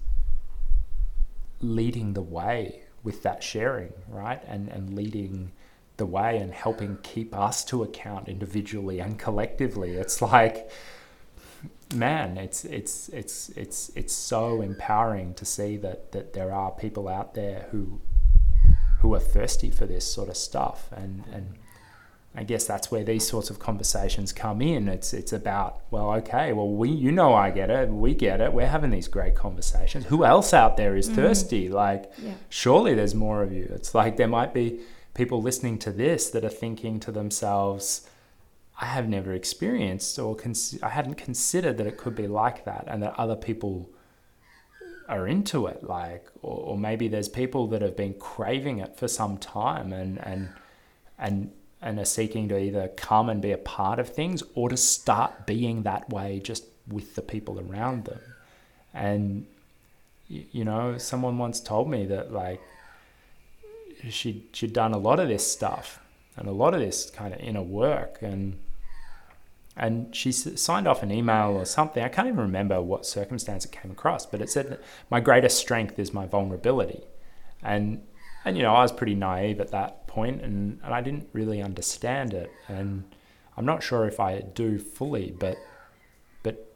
leading the way with that sharing, right? And and leading the way and helping keep us to account individually and collectively. It's like man, it's it's it's it's it's so empowering to see that that there are people out there who who are thirsty for this sort of stuff and and I guess that's where these sorts of conversations come in. It's it's about well, okay, well we you know I get it, we get it. We're having these great conversations. Who else out there is
Mhm.
thirsty? Like
Yeah.
surely there's more of you. It's like there might be people listening to this that are thinking to themselves, I have never experienced or cons- I hadn't considered that it could be like that and that other people are into it like or, or maybe there's people that have been craving it for some time and and and and are seeking to either come and be a part of things or to start being that way just with the people around them and you know someone once told me that like she she'd done a lot of this stuff and a lot of this kind of inner work and and she signed off an email or something. I can't even remember what circumstance it came across, but it said that my greatest strength is my vulnerability, and and you know I was pretty naive at that point, and and I didn't really understand it, and I'm not sure if I do fully, but but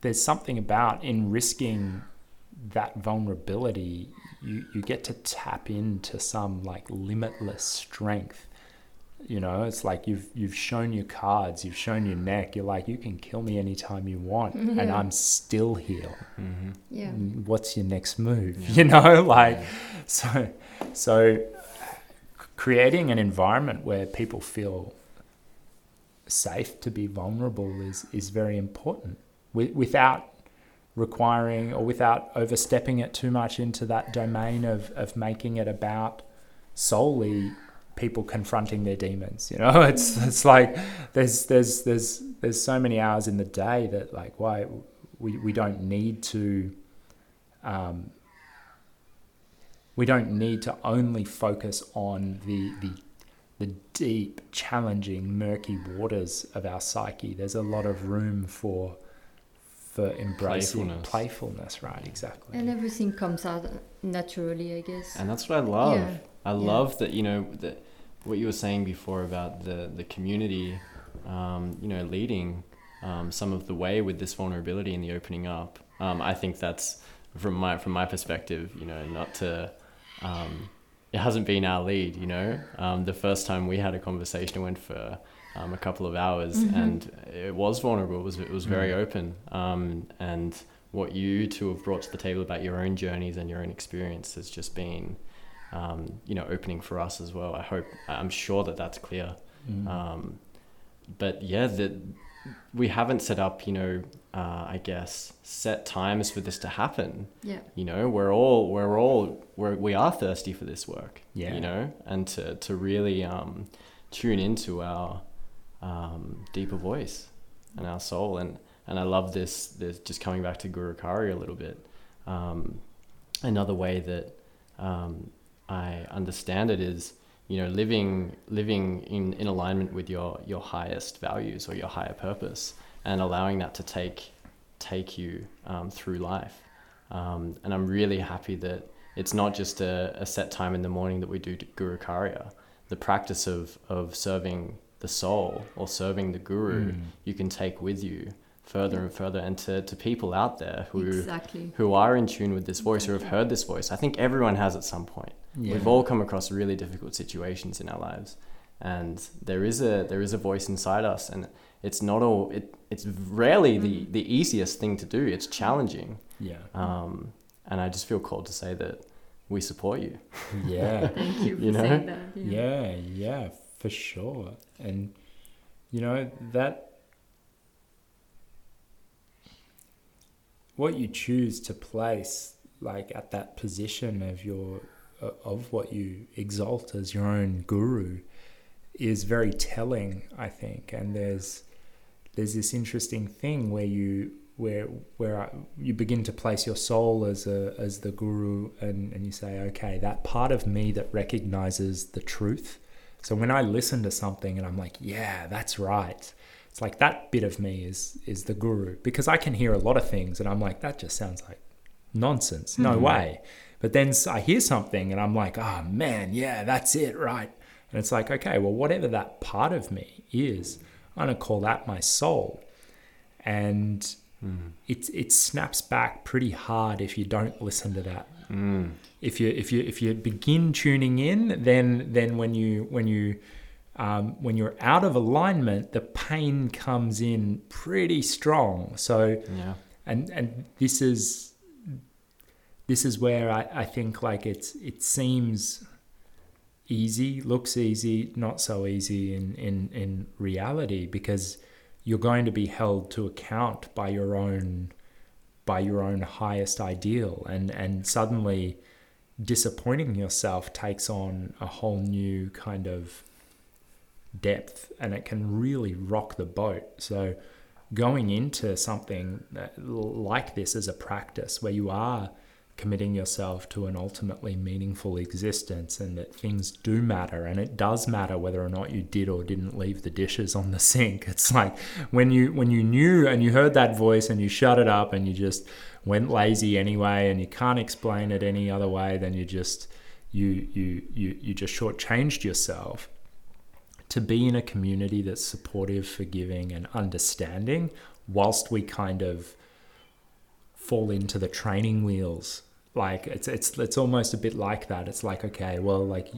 there's something about in risking that vulnerability, you you get to tap into some like limitless strength you know it's like you've you've shown your cards you've shown your neck you're like you can kill me anytime you want and i'm still here
Mm-hmm.
Yeah.
Mm, what's your next move
Yeah. (laughs)
you know like so so creating an environment where people feel safe to be vulnerable is is very important Wi- without requiring or without overstepping it too much into that domain of of making it about solely people confronting their demons you know (laughs) it's it's like there's there's there's there's so many hours in the day that like why we we don't need to um, we don't need to only focus on the the the deep, challenging, murky waters of our psyche. There's a lot of room for for embracing
Playfulness.
playfulness, right? Exactly.
And everything comes out naturally, I guess.
And that's what I love.
Yeah.
I
Yeah.
love that you know that what you were saying before about the the community, um, you know, leading um, some of the way with this vulnerability and the opening up. Um, I think that's from my from my perspective, you know, not to. Um, it hasn't been our lead, you know. Um, the first time we had a conversation, it went for um, a couple of hours,
Mhm.
and it was vulnerable. It was it was very
Mm.
open, um, and what you two have brought to the table about your own journeys and your own experience has just been, um, you know, opening for us as well. I hope, I'm sure that that's clear.
Mm.
Um, but yeah, that we haven't set up, you know, uh, I guess, set times for this to happen.
Yeah.
You know, we're all we're all we're, we are thirsty for this work.
Yeah.
You know, and to to really um, tune into our um, deeper voice and our soul, and and I love this. This just coming back to Guru Karya a little bit. Um, another way that um, I understand it is you know living living in, in alignment with your your highest values or your higher purpose and allowing that to take take you um, through life. Um, and I'm really happy that it's not just a, a set time in the morning that we do Guru Karya. The practice of of serving the soul or serving the guru
Mm.
you can take with you further and further. And to, to people out there who
Exactly.
who are in tune with this voice or have heard this voice I think everyone has at some point
Yeah.
We've all come across really difficult situations in our lives, and there is a there is a voice inside us, and it's not all it. It's rarely the
Mm.
the easiest thing to do. It's challenging,
Yeah.
um, and I just feel called to say that we support you. (laughs)
Yeah. (laughs)
Thank you for
You know?
that.
yeah, yeah, for sure. And you know that what you choose to place like at that position of your of what you exalt as your own guru is very telling, I think. And there's there's this interesting thing where you where where you begin to place your soul as a as the guru and and you say okay that part of me that recognizes the truth so when i listen to something and i'm like yeah that's right it's like that bit of me is is the guru because i can hear a lot of things and i'm like that just sounds like nonsense no
Mhm.
way but then I hear something and i'm like oh man yeah that's it right and it's like okay well whatever that part of me is i'm going to call that my soul and it it snaps back pretty hard if you don't listen to that.
Mm.
If you if you if you begin tuning in, then then when you when you um, when you're out of alignment, the pain comes in pretty strong. So
Yeah.
and and this is this is where I, I think like it's it seems easy, looks easy, not so easy in, in, in reality because you're going to be held to account by your own by your own highest ideal and, and suddenly disappointing yourself takes on a whole new kind of depth and it can really rock the boat. So going into something uh, like this as a practice where you are committing yourself to an ultimately meaningful existence and that things do matter and it does matter whether or not you did or didn't leave the dishes on the sink (laughs) it's like when you when you knew and you heard that voice and you shut it up and you just went lazy anyway and you can't explain it any other way than you just you you you, you just shortchanged yourself to be in a community that's supportive, forgiving, and understanding, whilst we kind of fall into the training wheels. Like it's it's it's almost a bit like that. It's like okay, well, like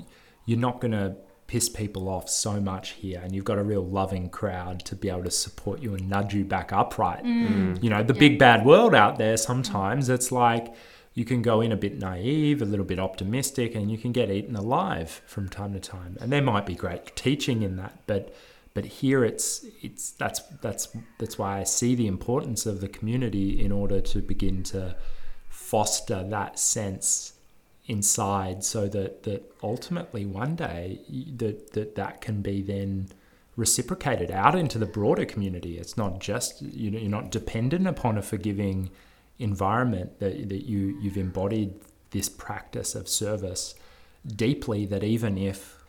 you're not gonna piss people off so much here, and you've got a real loving crowd to be able to support you and nudge you back upright.
Mm.
You know, the
Yeah.
big bad world out there. Sometimes it's like you can go in a bit naive, a little bit optimistic, and you can get eaten alive from time to time. And there might be great teaching in that, but but here it's it's that's that's that's why I see the importance of the community in order to begin to foster that sense inside so that that ultimately one day that that that can be then reciprocated out into the broader community. It's not just you know you're not dependent upon a forgiving environment that that you you've embodied this practice of service deeply that even if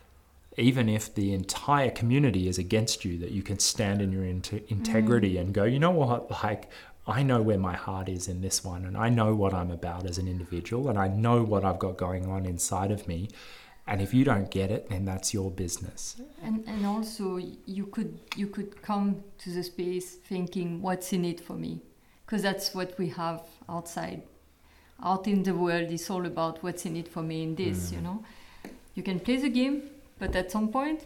even if the entire community is against you that you can stand in your inte- integrity mm. and go you know what? Like I know where my heart is in this one and I know what I'm about as an individual and I know what I've got going on inside of me and if you don't get it then that's your business
And and also you could you could come to the space thinking what's in it for me, because that's what we have outside. Out in the world, it's all about what's in it for me in this. You
Mm.
know, you can play the game, but at some point,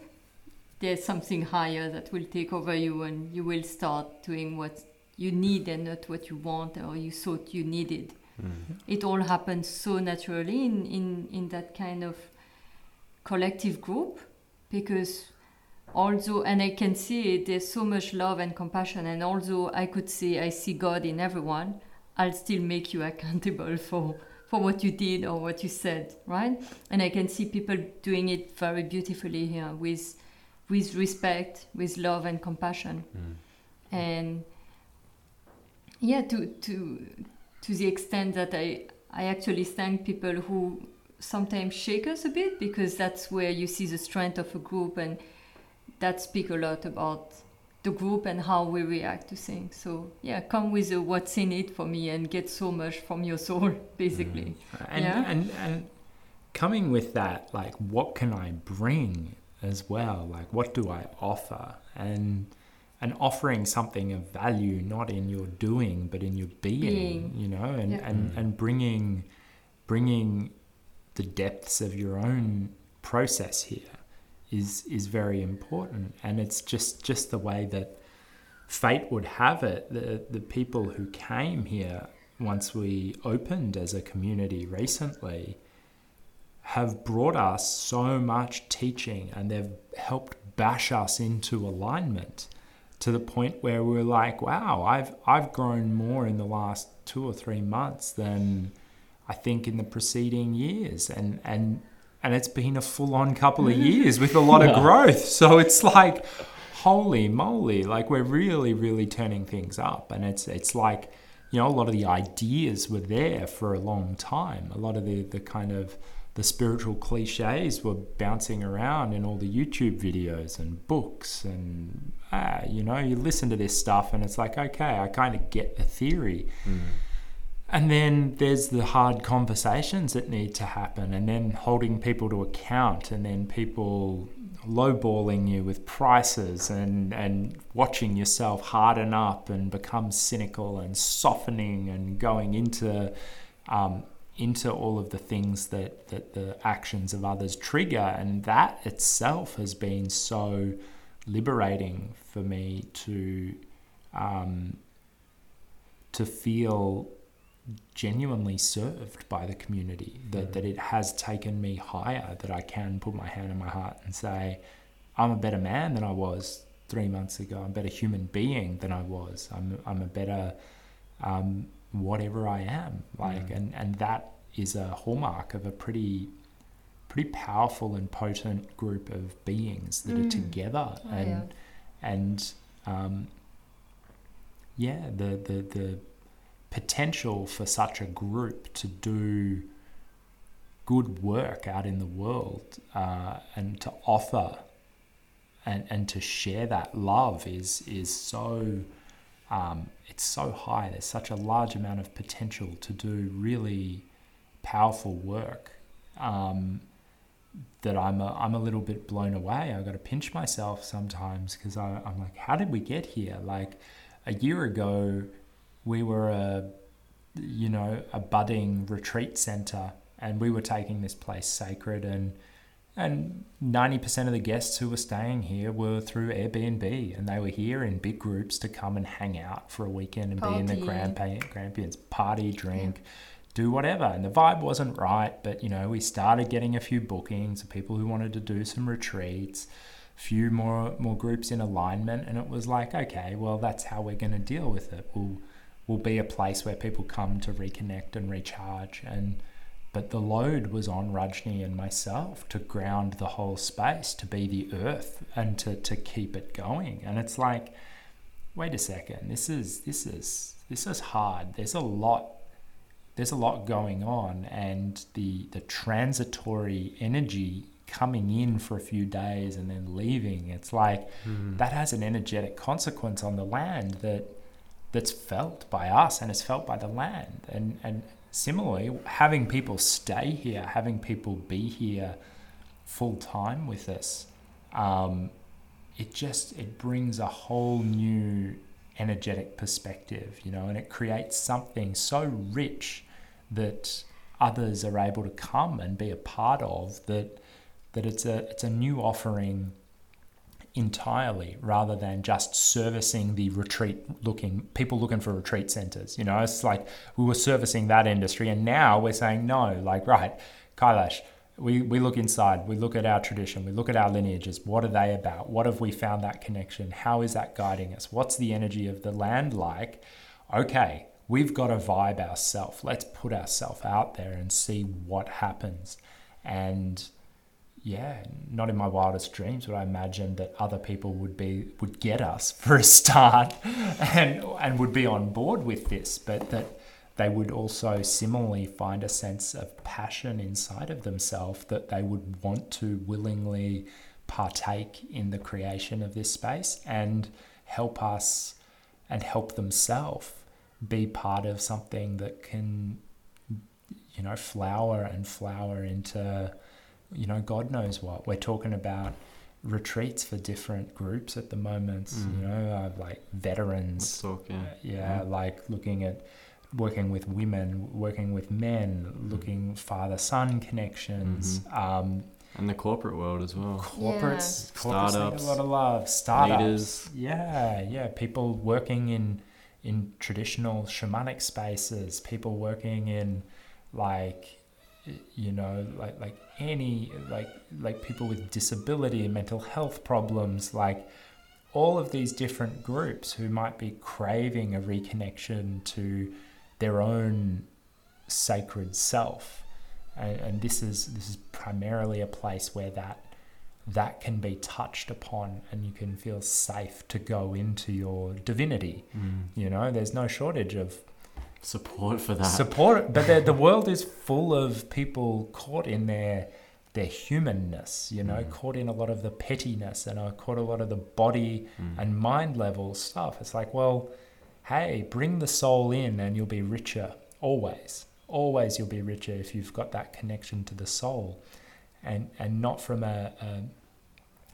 there's something higher that will take over you, and you will start doing what you need and not what you want or you thought you needed
Mm.
it all happens so naturally in, in, in that kind of collective group because although and i can see it there's so much love and compassion and although i could say i see god in everyone i'll still make you (laughs) accountable for for what you did or what you said right and i can see people doing it very beautifully here with with respect with love and compassion
Mm.
and yeah to to to the extent that i i actually thank people who sometimes shake us a bit because that's where you see the strength of a group and that speak a lot about the group and how we react to things. So yeah come with a what's in it for me and get so much from your soul (laughs) basically. Mm.
And,
Yeah.
and and coming with that like what can i bring as well? Like what do i offer? And and offering something of value not in your doing but in your being,
Being.
you know and,
Yeah.
and and bringing bringing the depths of your own process here is is very important and it's just just the way that fate would have it the the people who came here once we opened as a community recently have brought us so much teaching and they've helped bash us into alignment to the point where we're like wow I've I've grown more in the last 2 or 3 months than I think in the preceding years. And and and it's been a full on couple of mm. years with a lot of (laughs) growth. So it's like holy moly like we're really really turning things up. And it's it's like you know a lot of the ideas were there for a long time. A lot of the the kind of the spiritual cliches were bouncing around in all the YouTube videos and books and ah, you know you listen to this stuff and it's like okay I kind of get the theory
Mm.
and then there's the hard conversations that need to happen, and then holding people to account, and then people lowballing you with prices, and, and watching yourself harden up and become cynical and softening and going into um, into all of the things that, that the actions of others trigger. And that itself has been so liberating for me to um, to feel genuinely served by the community that,
Mhm.
that it has taken me higher that I can put my hand on my heart and say I'm a better man than I was three months ago I'm a better human being than I was I'm, I'm a better um, whatever I am like
Mhm.
and, and that is a hallmark of a pretty pretty powerful and potent group of beings that are
Mm.
together
Oh,
and
yeah.
and um, yeah, the, the the potential for such a group to do good work out in the world uh, and to offer and, and to share that love is is so um, it's so high. There's such a large amount of potential to do really powerful work. Um, that I'm a, I'm a little bit blown away. I got to pinch myself sometimes because I'm like, how did we get here? Like a year ago, we were a, you know, a budding retreat center, and we were taking this place sacred, and and ninety percent of the guests who were staying here were through Airbnb, and they were here in big groups to come and hang out for a weekend and be in the
Party.
grandpa- grandparents party, drink do whatever. And the vibe wasn't right, but you know, we started getting a few bookings of people who wanted to do some retreats, a few more more groups in alignment, and it was like, okay, well, that's how we're going to deal with it. We'll we'll be a place where people come to reconnect and recharge and but the load was on Rajni and myself to ground the whole space, to be the earth and to, to keep it going. And it's like, wait a second, this is this is this is hard. There's a lot there's a lot going on and the the transitory energy coming in for a few days and then leaving it's like
Mm.
that has an energetic consequence on the land that that's felt by us and is felt by the land and and similarly having people stay here having people be here full time with us um, it just it brings a whole new energetic perspective you know and it creates something so rich that others are able to come and be a part of that that it's a it's a new offering entirely rather than just servicing the retreat looking people looking for retreat centers you know it's like we were servicing that industry and now we're saying no like right Kailash we, we look inside, we look at our tradition, we look at our lineages. What are they about? What have we found that connection? How is that guiding us? What's the energy of the land like? Okay, we've got to vibe ourselves. Let's put ourselves out there and see what happens. And yeah, not in my wildest dreams would I imagine that other people would be would get us (laughs) for a start and and would be on board with this, but that they would also similarly find a sense of passion inside of themselves that they would want to willingly partake in the creation of this space and help us and help themselves be part of something that can you know flower and flower into you know god knows what we're talking about retreats for different groups at the moment
Mm.
you know uh, like veterans
Let's talk, yeah.
uh, yeah, like looking at working with women, working with men,
Mm.
looking father son connections. Um,
And the corporate world as well.
corporates, corporates
Startups,
need a lot of love. Startups,
leaders.
yeah, yeah. People working in in traditional shamanic spaces. People working in like you know like like any like like people with disability mental health problems like all of these different groups who might be craving a reconnection to their own sacred self and, and this is this is primarily a place where that that can be touched upon and you can feel safe to go into your divinity
Mm.
you know there's no shortage of
Support for that.
support but the, the (laughs) world is full of people caught in their their humanness you know
Mm.
caught in a lot of the pettiness and are caught a lot of the body
Mm.
and mind level stuff it's like well hey bring the soul in and you'll be richer always always you'll be richer if you've got that connection to the soul and and not from a, a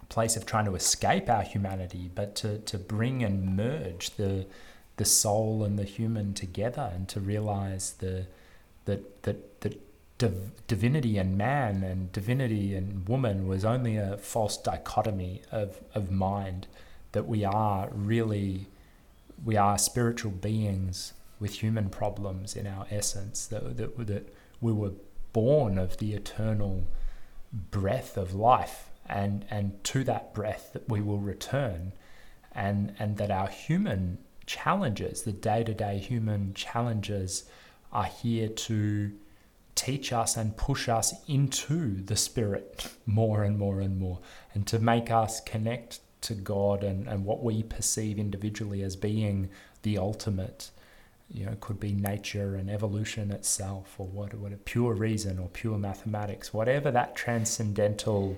place of trying to escape our humanity but to to bring and merge the the soul and the human together and to realize the that that that div- divinity and man and divinity and woman was only a false dichotomy of of mind that we are really we are spiritual beings with human problems in our essence that that, that we were born of the eternal breath of life and and to that breath that we will return and and that our human challenges the day-to-day human challenges are here to teach us and push us into the spirit more and more and more and to make us connect to God and, and what we perceive individually as being the ultimate you know, could be nature and evolution itself, or what, what a pure reason or pure mathematics, whatever that transcendental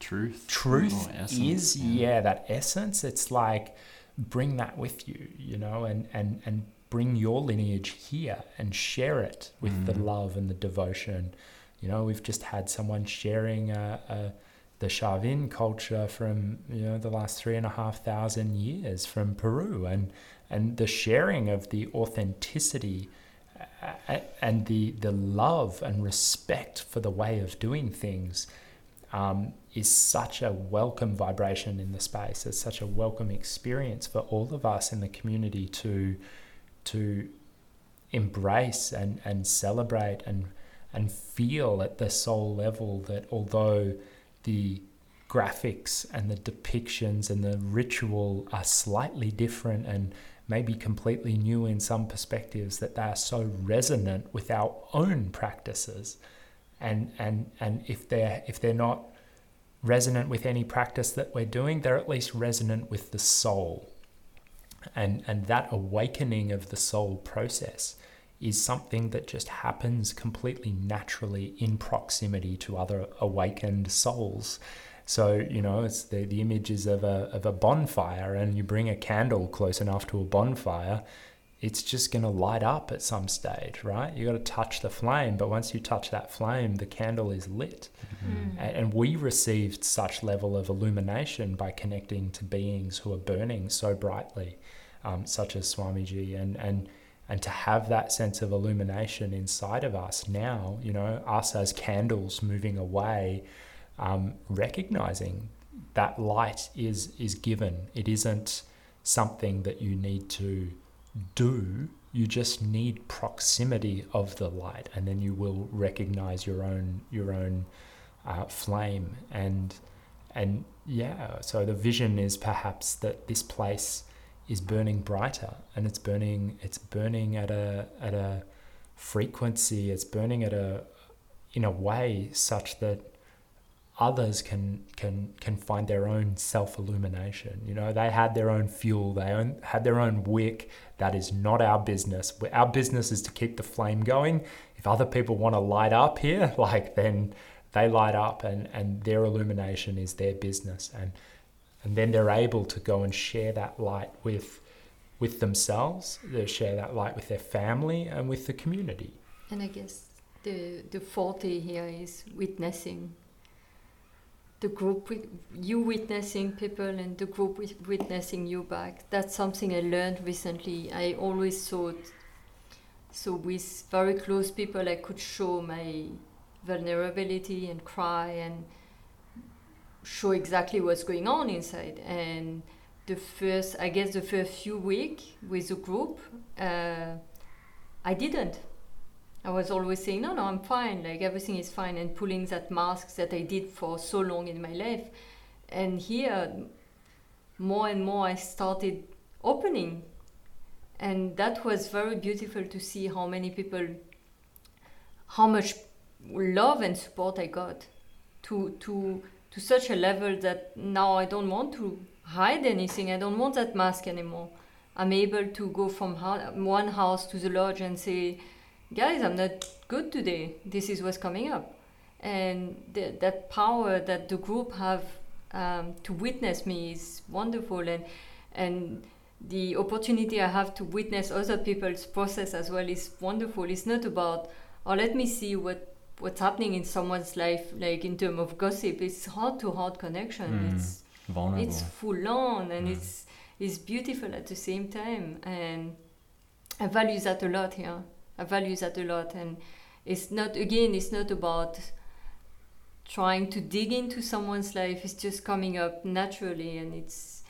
Truth.
truth is, yeah. that essence. It's like bring that with you, you know, and and and bring your lineage here and share it with the
Mm.
love and the devotion. You know, we've just had someone sharing uh, uh, the Chavin culture from you know the last three and a half thousand years from Peru, and and the sharing of the authenticity uh, and the the love and respect for the way of doing things um, is such a welcome vibration in the space. It's such a welcome experience for all of us in the community to to embrace and, and celebrate and and feel at the soul level that although the graphics and the depictions and the ritual are slightly different and maybe completely new in some perspectives that they are so resonant with our own practices and and and if they're if they're not resonant with any practice that we're doing they're at least resonant with the soul. And and that awakening of the soul process is something that just happens completely naturally in proximity to other awakened souls. So you know it's the, the images of a, of a bonfire and you bring a candle close enough to a bonfire it's just going to light up at some stage right? You got to touch the flame but once you touch that flame the candle is lit.
Mm.
a- and we received such level of illumination by connecting to beings who are burning so brightly um, such as Swamiji. And and and to have that sense of illumination inside of us now you know us as candles moving away um, recognizing that light is is given. It isn't something that you need to do you just need proximity of the light, and then you will recognize your own your own uh, flame and and yeah. So the vision is perhaps that this place is burning brighter, and it's burning it's burning at a at a frequency. It's burning at a in a way such that others can can can find their own self illumination. You know, they had their own fuel, they own, had their own wick. That is not our business. Our business is to keep the flame going. If other people want to light up here, (laughs) like then they light up, and and their illumination is their business, and and then they're able to go and share that light with with themselves. They share that light with their family and with the community.
And I guess the the forte here is witnessing the group with you witnessing people and the group witnessing you back. That's something i learned recently. I always thought so with very close people i could show my vulnerability and cry and show exactly what's going on inside. And the first i guess the first few weeks with the group uh, i didn't I was always saying, no, no, I'm fine, like everything is fine, and pulling that mask that I did for so long in my life. And here, more and more, I started opening. And that was very beautiful to see how many people, how much love and support I got to, to, to such a level that now I don't want to hide anything. I don't want that mask anymore. I'm able to go from one house to the lodge and say, guys, I'm not good today. This is what's coming up. And the, that power that the group have um, to witness me is wonderful. And, and the opportunity I have to witness other people's process as well is wonderful. It's not about, oh, let me see what what's happening in someone's life, like in terms of gossip. It's heart to heart connection. Mm, it's vulnerable. It's full on and mm. it's it's beautiful at the same time. And I value that a lot here. I value that a lot. And it's not, again, it's not about trying to dig into someone's life. It's just coming up naturally. And it's,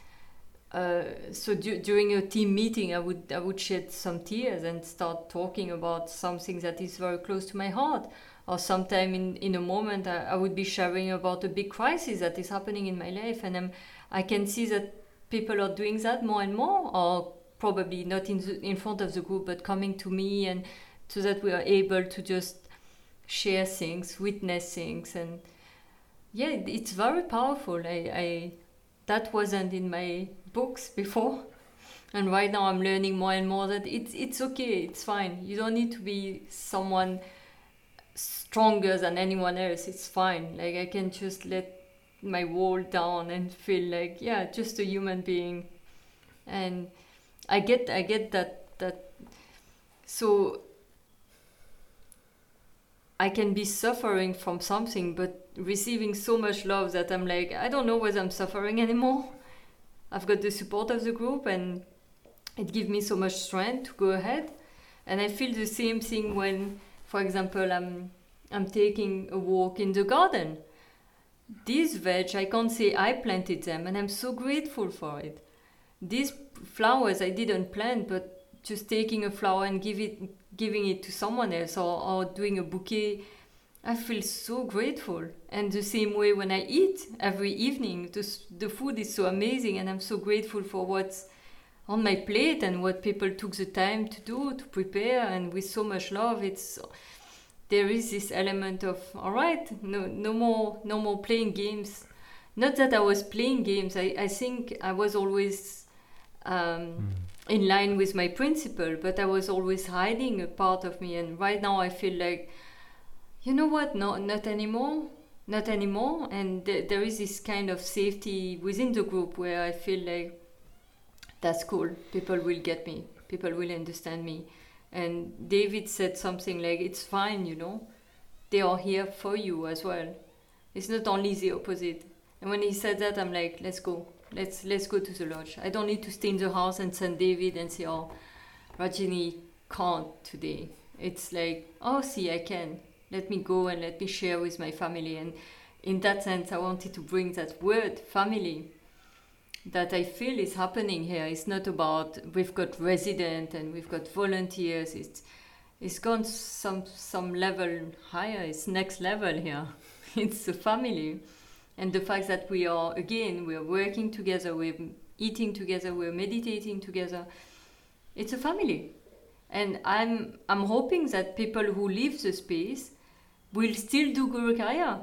uh, so du- during a team meeting, I would, I would shed some tears and start talking about something that is very close to my heart. Or sometime in, in a moment, I, I would be sharing about a big crisis that is happening in my life. And I'm, I can see that people are doing that more and more or probably not in the, in front of the group, but coming to me and so that we are able to just share things, witness things, and yeah, it's very powerful. I, I that wasn't in my books (laughs) before, and right now I'm learning more and more that it's it's okay, it's fine. You don't need to be someone stronger than anyone else. It's fine. Like I can just let my wall down and feel like yeah, just a human being, and I get I get that that so I can be suffering from something but receiving so much love that I'm like I don't know whether I'm suffering anymore. I've got the support of the group and it gives me so much strength to go ahead. And I feel the same thing when, for example, I'm I'm taking a walk in the garden. These veg, I can't say I planted them, and I'm so grateful for it. These flowers I didn't plant, but just taking a flower and give it, giving it to someone else or, or doing a bouquet, I feel so grateful. And the same way when I eat every evening, the, the food is so amazing and I'm so grateful for what's on my plate and what people took the time to do, to prepare and with so much love. It's there is this element of all right, no no more no more playing games. Not that I was playing games. I, I think I was always um, mm. in line with my principle, but I was always hiding a part of me. And right now, I feel like, you know what? No, not anymore. Not anymore. And th- there is this kind of safety within the group where I feel like that's cool. People will get me. People will understand me. And David said something like, "It's fine, you know. They are here for you as well. It's not only the opposite." And when he said that, I'm like, "Let's go let's let's go to the lodge. I don't need to stay in the house and send David and say, oh, Rajni can't today. It's like, oh, see, I can. Let me go and let me share with my family. And in that sense, I wanted to bring that word, family. that I feel is happening here. It's not about we've got resident and we've got volunteers. It's it's gone some some level higher. It's next level here. (laughs) it's a family, and the fact that we are again we are working together, we're eating together, we're meditating together. It's a family, and I'm I'm hoping that people who leave the space will still do Guru Karya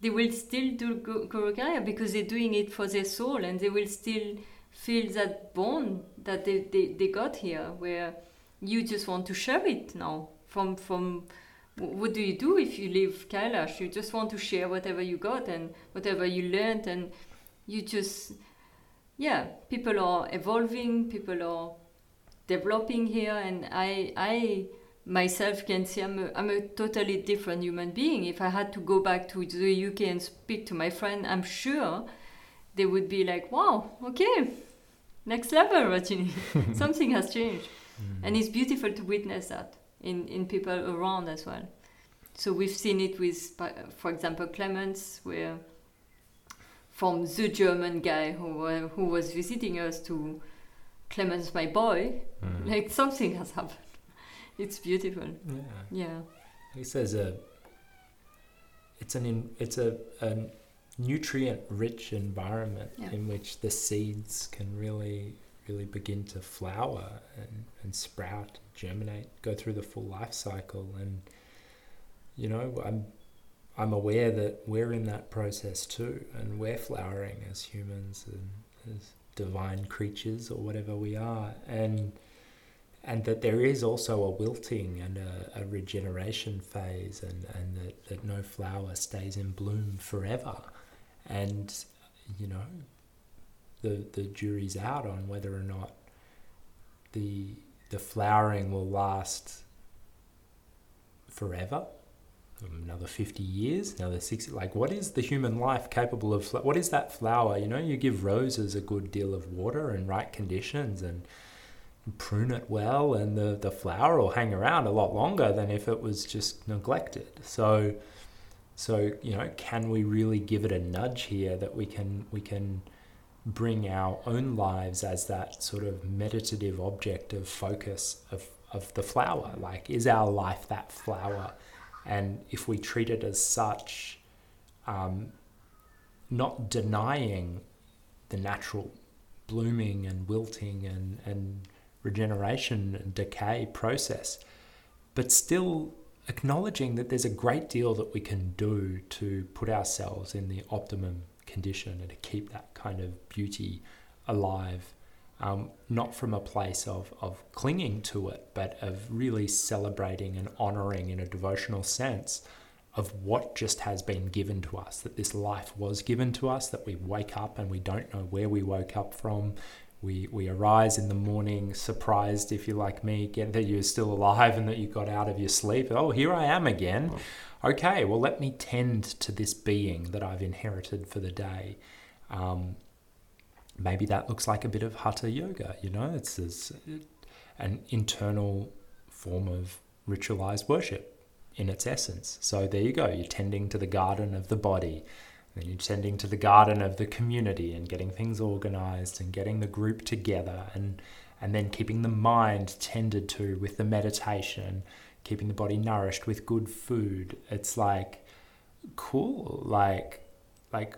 they will still do Guru Karya because they're doing it for their soul and they will still feel that bond that they, they, they got here where you just want to share it now from from what do you do if you leave Kailash? You just want to share whatever you got and whatever you learned and you just yeah, people are evolving, people are developing here and I I myself can see I'm a, I'm a totally different human being. If I had to go back to the UK and speak to my friend, I'm sure they would be like, wow, okay, next level, Rajni. (laughs) Something has changed. Mm. And it's beautiful to witness that in, in people around as well. So we've seen it with, for example, Clemens, where from the German guy who, uh, who was visiting us to Clemens, my boy, mm. like something has happened (laughs) it's beautiful. Yeah. Yeah.
He says a. It's an in, it's a, a nutrient rich environment yeah. in which the seeds can really really begin to flower and, and sprout, germinate, go through the full life cycle and you know, I'm I'm aware that we're in that process too and we're flowering as humans and as divine creatures or whatever we are and and that there is also a wilting and a, a regeneration phase, and, and that, that no flower stays in bloom forever. And, you know, the, the jury's out on whether or not the, the flowering will last forever another 50 years another 60 like what is the human life capable of what is that flower you know you give roses a good deal of water and right conditions and prune it well and the, the flower will hang around a lot longer than if it was just neglected. So so you know, can we really give it a nudge here that we can we can bring our own lives as that sort of meditative object of focus of, of the flower? Like is our life that flower? And if we treat it as such, um, not denying the natural blooming and wilting and, and regeneration and decay process, but still acknowledging that there's a great deal that we can do to put ourselves in the optimum condition and to keep that kind of beauty alive. Um, not from a place of, of clinging to it, but of really celebrating and honoring in a devotional sense of what just has been given to us, that this life was given to us, that we wake up and we don't know where we woke up from, we, we arise in the morning surprised, if you're like me, get that you're still alive and that you got out of your sleep. Oh, here I am again. Okay, well, let me tend to this being that I've inherited for the day. Um, maybe that looks like a bit of hatha yoga, you know, it's, it's an internal form of ritualized worship in its essence. So there you go, you're tending to the garden of the body then you're tending to the garden of the community and getting things organized and getting the group together and and then keeping the mind tended to with the meditation, keeping the body nourished with good food. It's like cool, like like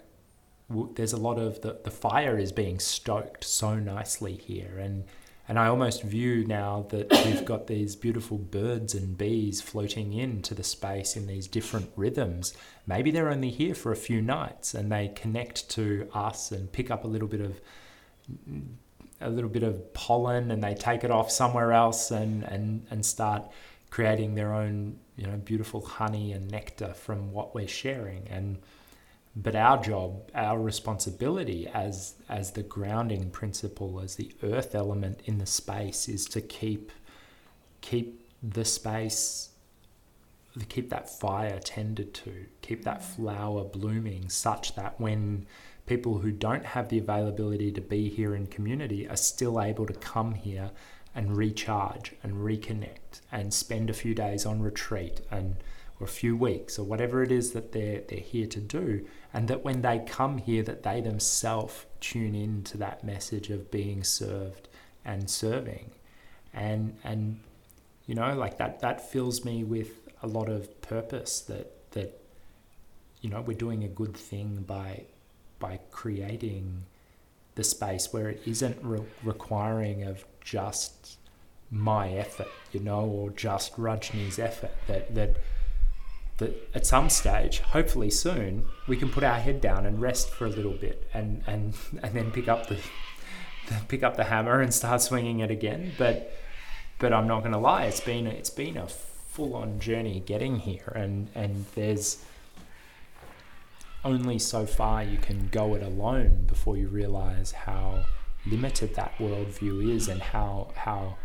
there's a lot of the, the fire is being stoked so nicely here and and I almost view now that we've got these beautiful birds and bees floating into the space in these different rhythms. Maybe they're only here for a few nights and they connect to us and pick up a little bit of a little bit of pollen and they take it off somewhere else and, and, and start creating their own you know beautiful honey and nectar from what we're sharing and but our job, our responsibility as as the grounding principle, as the earth element in the space, is to keep keep the space, to keep that fire tended to, keep that mm-hmm. flower blooming, such that when people who don't have the availability to be here in community are still able to come here and recharge and reconnect and spend a few days on retreat and or a few weeks or whatever it is that they're they're here to do and that when they come here that they themselves tune in to that message of being served and serving and and you know like that that fills me with a lot of purpose that that you know we're doing a good thing by by creating the space where it isn't re- requiring of just my effort, you know, or just Rajni's effort. That that that at some stage, hopefully soon, we can put our head down and rest for a little bit, and and (laughs) and then pick up the, the (laughs) pick up the hammer and start swinging it again. But but I'm not going to lie, it's been it's been a full on journey getting here, and and there's only so far you can go it alone before you realize how limited that worldview is and how how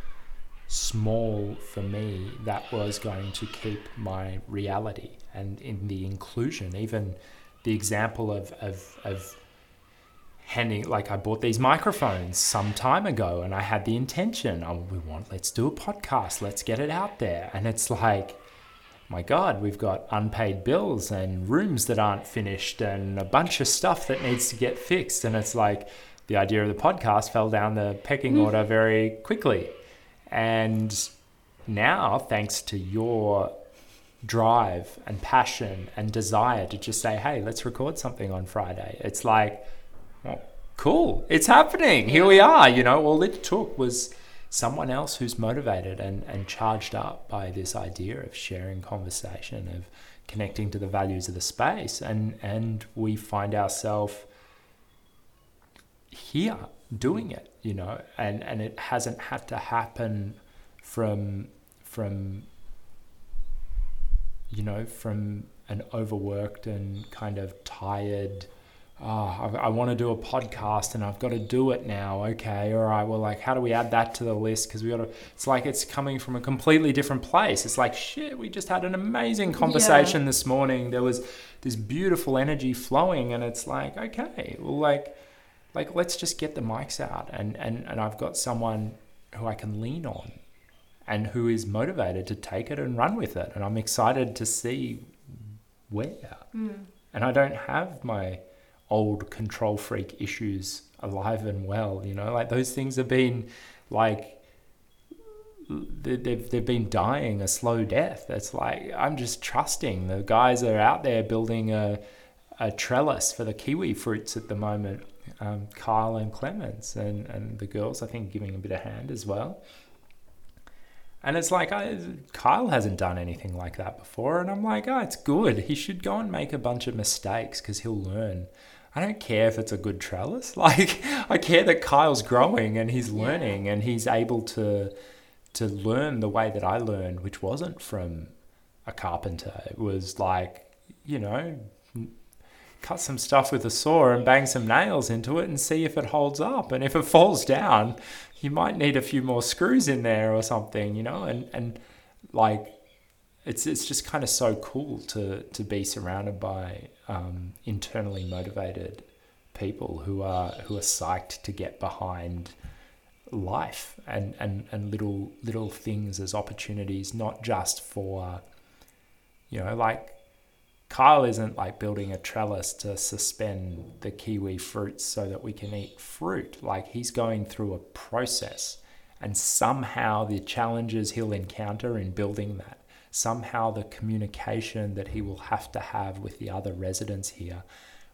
small for me that was going to keep my reality and in the inclusion. Even the example of of, of handing like I bought these microphones some time ago and I had the intention oh we want let's do a podcast. Let's get it out there. And it's like my god we've got unpaid bills and rooms that aren't finished and a bunch of stuff that needs to get fixed. And it's like the idea of the podcast fell down the pecking mm. order very quickly and now, thanks to your drive and passion and desire to just say, hey, let's record something on Friday, it's like, well, cool, it's happening. Here we are. You know, all it took was someone else who's motivated and, and charged up by this idea of sharing conversation, of connecting to the values of the space. And, and we find ourselves here doing it, you know, and, and it hasn't had to happen from from you know from an overworked and kind of tired oh, I, I want to do a podcast and I've got to do it now. Okay, all right. Well, like, how do we add that to the list? Because we got to. It's like it's coming from a completely different place. It's like shit. We just had an amazing conversation yeah. this morning. There was this beautiful energy flowing, and it's like, okay, well, like, like let's just get the mics out and and and I've got someone who I can lean on and who is motivated to take it and run with it. And I'm excited to see where. Mm. and I don't have my old control freak issues alive and well you know? Like those things have been like they've, they've been dying a slow death. It's like i'm just trusting the guys are out there building a, a trellis for the kiwi fruits at the moment um, Kyle and Clemens and, and the girls, I think, giving a bit of hand as well. And it's like, I, Kyle hasn't done anything like that before. And I'm like, oh, it's good. He should go and make a bunch of mistakes because he'll learn. I don't care if it's a good trellis. (laughs) Like, I care that Kyle's growing and he's learning yeah. and he's able to to learn the way that I learned, which wasn't from a carpenter. It was like, you know, cut some stuff with a saw and bang some nails into it and see if it holds up. And if it falls down, you might need a few more screws in there or something, you know? And, and like, it's, it's just kind of so cool to, to be surrounded by um, internally motivated people who are, who are psyched to get behind life and, and, and little, little things as opportunities, not just for, you know, like Kyle isn't like building a trellis to suspend the kiwi fruits so that we can eat fruit. Like he's going through a process, and somehow the challenges he'll encounter in building that, somehow the communication that he will have to have with the other residents here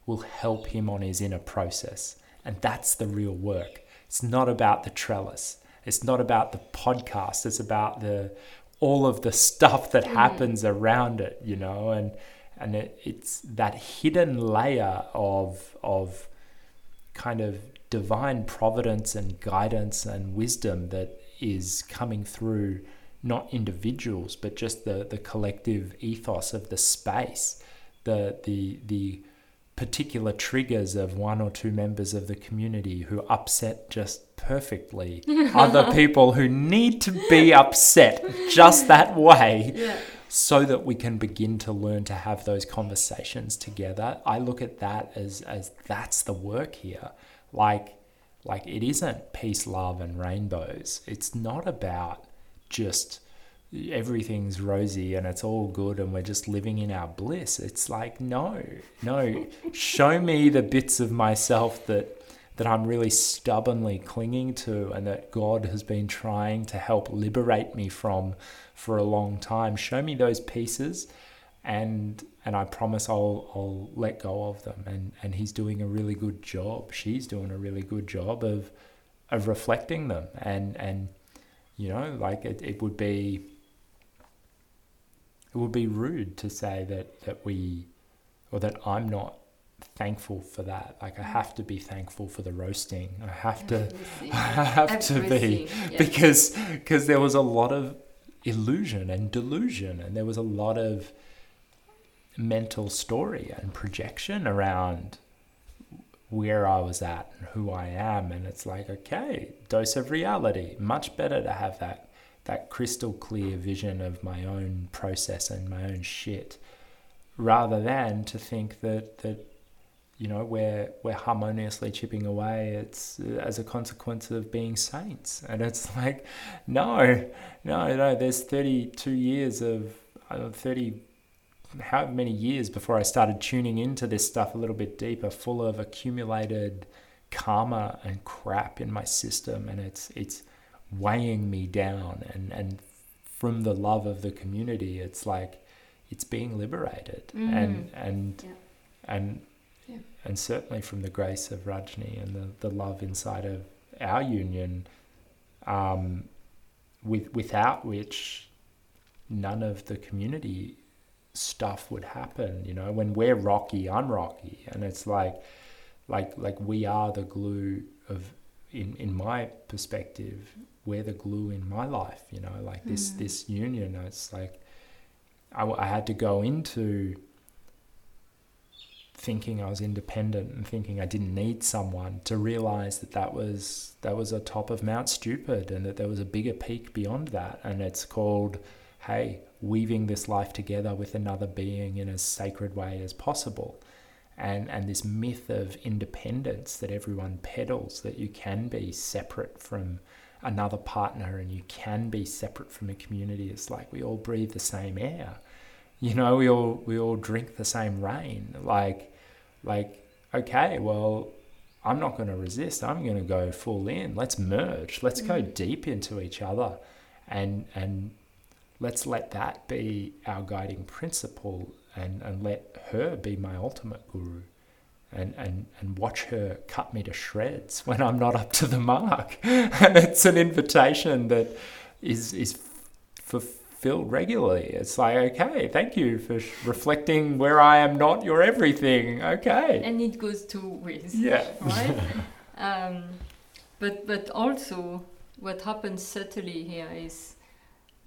will help him on his inner process. And that's the real work. It's not about the trellis. It's not about the podcast. It's about the all of the stuff that mm. happens around it, you know, and and it, it's that hidden layer of of kind of divine providence and guidance and wisdom that is coming through not individuals but just the the collective ethos of the space. The the the particular triggers of one or two members of the community who upset just perfectly (laughs) other people who need to be upset just that way.
Yeah
so that we can begin to learn to have those conversations together. I look at that as as that's the work here. Like like it isn't peace, love and rainbows. It's not about just everything's rosy and it's all good and we're just living in our bliss. It's like no, no. (laughs) Show me the bits of myself that that I'm really stubbornly clinging to and that God has been trying to help liberate me from for a long time. Show me those pieces and and I promise I'll I'll let go of them and and he's doing a really good job. She's doing a really good job of of reflecting them and and you know like it, it would be it would be rude to say that that we or that I'm not thankful for that. Like I have to be thankful for the roasting. I have to (laughs) I have to be
yeah.
because because there was a lot of illusion and delusion and there was a lot of mental story and projection around where I was at and who I am and it's like okay dose of reality much better to have that that crystal clear vision of my own process and my own shit rather than to think that that you know we're we're harmoniously chipping away it's uh, as a consequence of being saints and it's (laughs) like no no no there's 32 years of uh, 30 how many years before I started tuning into this stuff a little bit deeper full of accumulated karma and crap in my system and it's it's weighing me down and and from the love of the community it's like it's being liberated and and
Yeah.
and. And certainly from the grace of Rajni and the, the love inside of our union um, with without which none of the community stuff would happen you know? When we're rocky I'm rocky. And it's like like like we are the glue of in in my perspective we're the glue in my life you know? Like this
Mm.
this union it's like I, I had to go into thinking I was independent and thinking I didn't need someone to realize that that was that was a top of Mount Stupid and that there was a bigger peak beyond that. And it's called hey weaving this life together with another being in as sacred way as possible. And and this myth of independence that everyone peddles that you can be separate from another partner and you can be separate from a community it's like we all breathe the same air. You know we all we all drink the same rain. Like like okay well i'm not going to resist. I'm going to go full in. Let's merge. Let's go
Mm.
deep into each other. And and let's let that be our guiding principle and and let her be my ultimate guru. And, and, and watch her cut me to shreds when I'm not up to the mark. (laughs) and it's an invitation that is, is fulfilled regularly. It's like, okay, thank you for sh- reflecting where I am not your everything. Okay.
and it goes two ways
Yeah.
right (laughs) um, but but also what happens subtly here is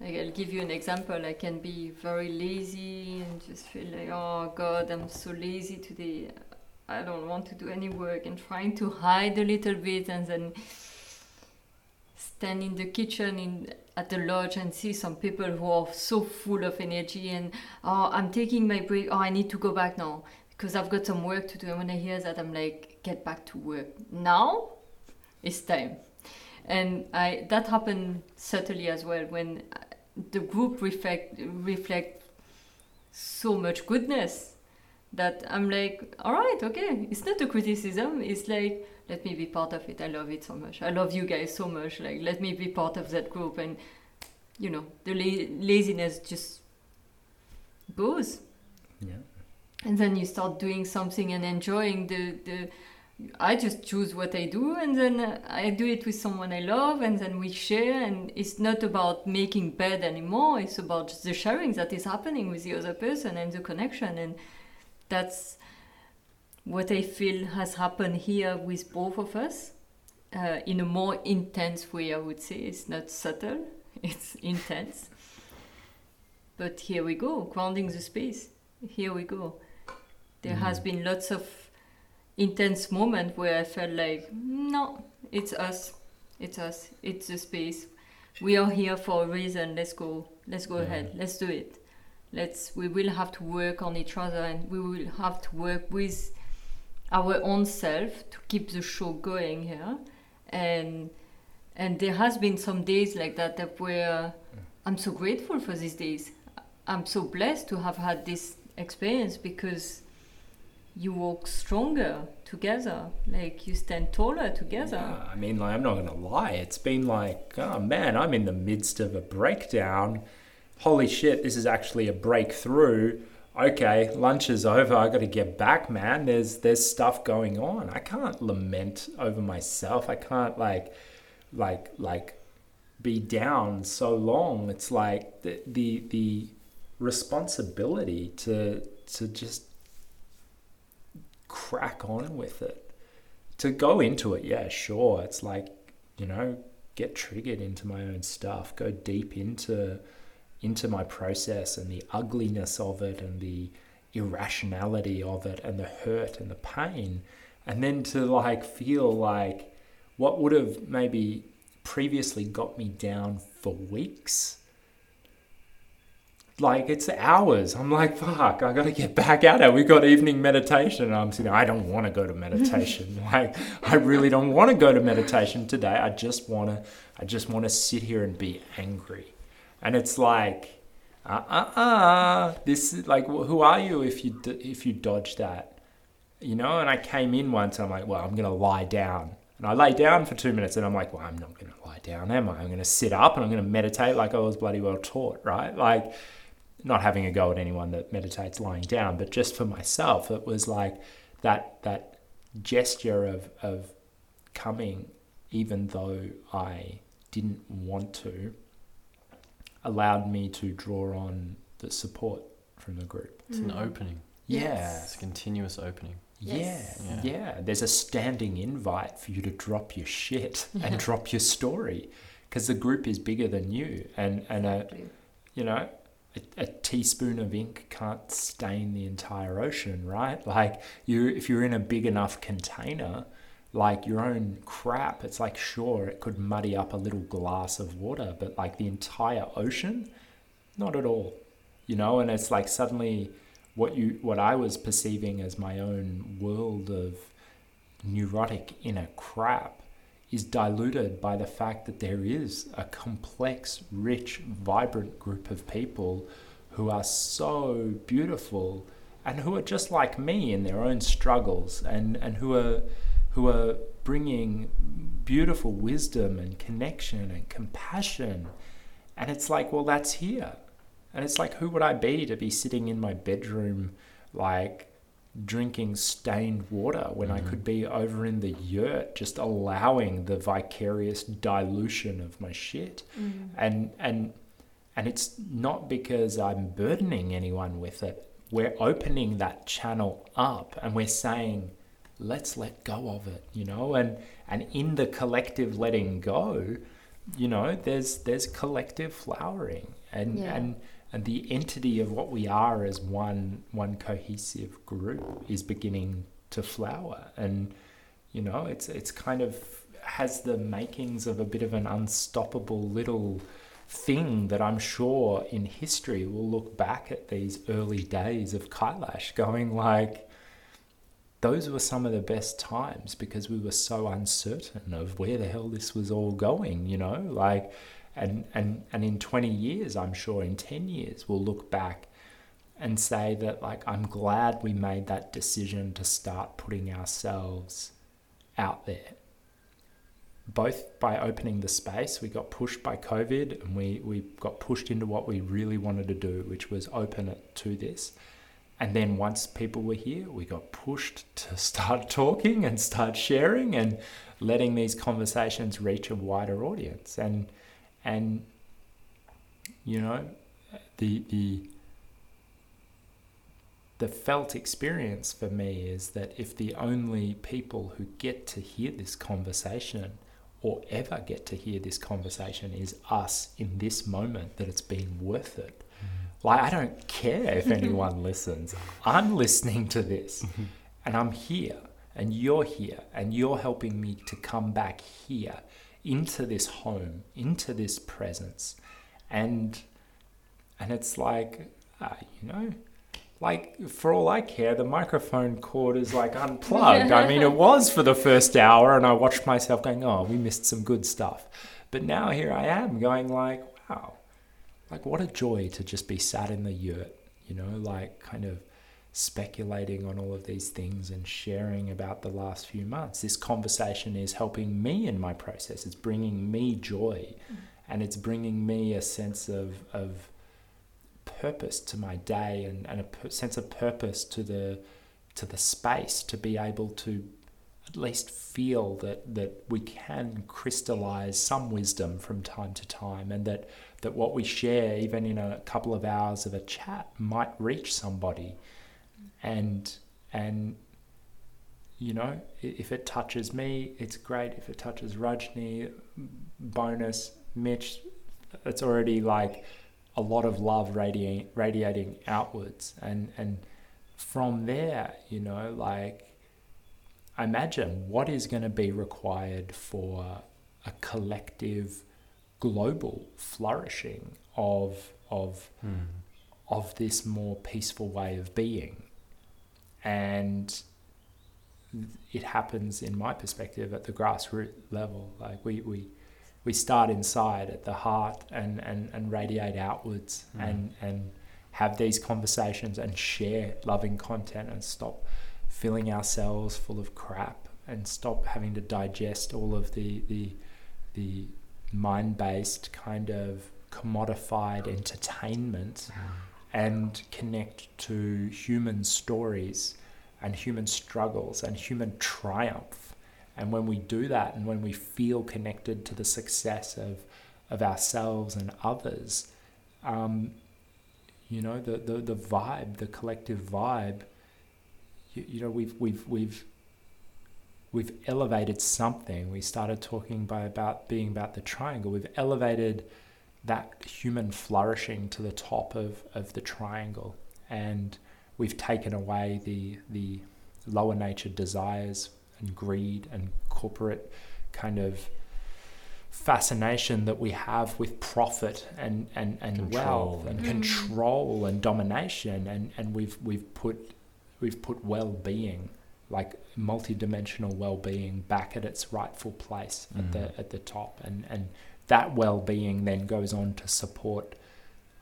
like I'll give you an example I can be very lazy and just feel like oh god I'm so lazy today I don't want to do any work and trying to hide a little bit and then stand in the kitchen in at the lodge and see some people who are so full of energy and oh I'm taking my break oh I need to go back now because I've got some work to do. And when I hear that, I'm like, get back to work now. It's time, and I that happened subtly as well when uh, the group reflect reflect so much goodness that I'm like, all right, okay, it's not a criticism. It's like let me be part of it. I love it so much. I love you guys so much. Like let me be part of that group, and you know the la- laziness just goes
Yeah.
and then you start doing something and enjoying the the I just choose what I do and then I do it with someone I love and then we share and it's not about making bed anymore it's about the sharing that is happening with the other person and the connection and that's what I feel has happened here with both of us uh, in a more intense way I would say it's not subtle (laughs) it's intense but here we go grounding the space here we go there has
Mhm.
been lots of intense moments where I felt like, no, it's us, it's us, it's the space. We are here for a reason. Let's go. Let's go
Yeah.
ahead. Let's do it. Let's. We will have to work on each other, and we will have to work with our own self to keep the show going here. And and there has been some days like that that where I'm so grateful for these days. I'm so blessed to have had this experience because you walk stronger together. Like you stand taller together.
Yeah, I mean, like, I'm not to lie. It's been like, oh man, I'm in the midst of a breakdown. Holy shit, this is actually a breakthrough. Okay, lunch is over. I got to get back, man. There's there's stuff going on. I can't lament over myself. I can't like like like be down so long. It's like the the the responsibility to to just crack on with it. To go into it, yeah, sure. It's like, you know, get triggered into my own stuff, go deep into into my process and the ugliness of it and the irrationality of it and the hurt and the pain and then to like feel like what would have maybe previously got me down for weeks like it's hours. I'm like, fuck, I gotta get back at it. We got evening meditation. I'm sitting, I don't want to go to meditation. (laughs) like, I really don't want to go to meditation today. I just wanna, I just want to sit here and be angry. And it's like, uh, uh, uh. This is like, who are you if you if you dodge that, you know? And I came in once. And I'm like, well, I'm gonna lie down. And I lay down for two minutes, and I'm like, well, I'm not gonna lie down, am I? I'm gonna sit up and I'm gonna meditate like I was bloody well taught, right? Like not having a go at anyone that meditates lying down, but just for myself, it was like that that gesture of of coming, even though I didn't want to, allowed me to draw on the support from the group.
It's an mm-hmm. opening.
Yeah.
It's a continuous opening.
Yes.
Yeah,
Yeah.
yeah. There's a standing invite for you to drop your shit (laughs) and drop your story, because the group is bigger than you, and and a you know, a, a teaspoon of ink can't stain the entire ocean, right? Like you, if you're in a big enough container, like your own crap, it's like sure it could muddy up a little glass of water, but like the entire ocean, not at all, you know. And it's like suddenly, what you, what I was perceiving as my own world of neurotic inner crap is diluted by the fact that there is a complex, rich, vibrant group of people who are so beautiful and who are just like me in their own struggles and, and who are who are bringing beautiful wisdom and connection and compassion and it's like well that's here and it's like who would I be to be sitting in my bedroom like drinking stained water when I
Mhm.
could be over in the yurt just allowing the vicarious dilution of my shit
Mm.
and and and it's not because I'm burdening anyone with it we're opening that channel up and we're saying let's let go of it you know? And and in the collective letting go you know there's there's collective flowering. And
Yeah.
and and the entity of what we are as one one cohesive group is beginning to flower. And you know it's it's kind of has the makings of a bit of an unstoppable little thing that I'm sure in history will look back at these early days of Kailash going like those were some of the best times because we were so uncertain of where the hell this was all going, you know, like and and and in 20 years I'm sure in 10 years we'll look back and say that like I'm glad we made that decision to start putting ourselves out there. Both by opening the space we got pushed by covid and we we got pushed into what we really wanted to do which was open it to this and then once people were here we got pushed to (laughs) start talking and start sharing and letting these conversations reach a wider audience. And and you know the the the felt experience for me is that if the only people who get to hear this conversation or ever get to hear this conversation is us in this moment that it's been worth it like i don't care if (laughs) anyone listens. I'm listening to this and i'm here and you're here and you're helping me to come back here into this home into this presence. And and it's like uh, you know like for all I care, the microphone cord is like unplugged. I mean, it (laughs) was for the first hour, and I watched myself going, "Oh, we missed some good stuff," but now here I am going like, "Wow, like what a joy to just be sat in the yurt, you know, like kind of speculating on all of these things and sharing about the last few months. This conversation is helping me in my process. It's bringing me joy mm. and it's bringing me a sense of, of purpose to my day and, and a per- sense of purpose to the to the space to be able to at least feel that that we can crystallize some wisdom from time to time and that that what we share even in a couple of hours of a chat might reach somebody. And and you know if it touches me it's great. If it touches Rajni bonus Mitch it's already like a lot of love radiating radiating outwards. And and from there you know like imagine what is going to be required for a collective global flourishing of of
Mm.
of this more peaceful way of being and it happens in my perspective at the grassroots level like we we we start inside at the heart and and, and radiate outwards
Mm.
and and have these conversations and share loving content and stop filling ourselves full of crap and stop having to digest all of the the the mind-based kind of commodified entertainment and connect to human stories and human struggles and human triumph. And when we do that and when we feel connected to the success of, of ourselves and others, um, you know, the, the, the vibe, the collective vibe, you, you know, we've, we've, we've, we've elevated something. We started talking by about being about the triangle. We've elevated that human flourishing to the top of, of the triangle. And we've taken away the, the lower nature desires and greed and corporate kind of fascination that we have with profit and, and, and
Control.
wealth and
Mm.
control and domination and, and we've we've put we've put well being like multidimensional well being back at its rightful place at
Mm.
the at the top and, and that well being then goes on to support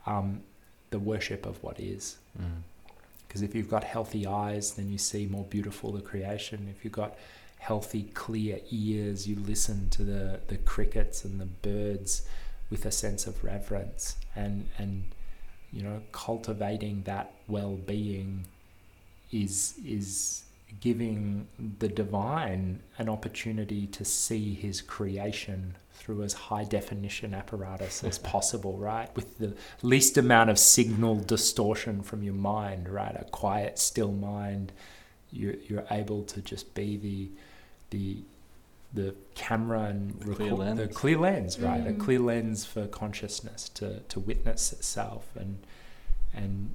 um, the worship of what is.
Mm.
Because if you've got healthy eyes, then you see more beautiful the creation. If you've got healthy, clear ears, you listen to the, the crickets and the birds with a sense of reverence. And, and you know, cultivating that well being is, is giving the divine an opportunity to see his creation through as high definition apparatus as (laughs) possible, right? With the least amount of signal distortion from your mind, right? A quiet, still mind. You're, you're able to just be the the the camera and
The clear
record- the
lens.
clear lens, right? A
Mm.
clear lens for consciousness to, to witness itself and and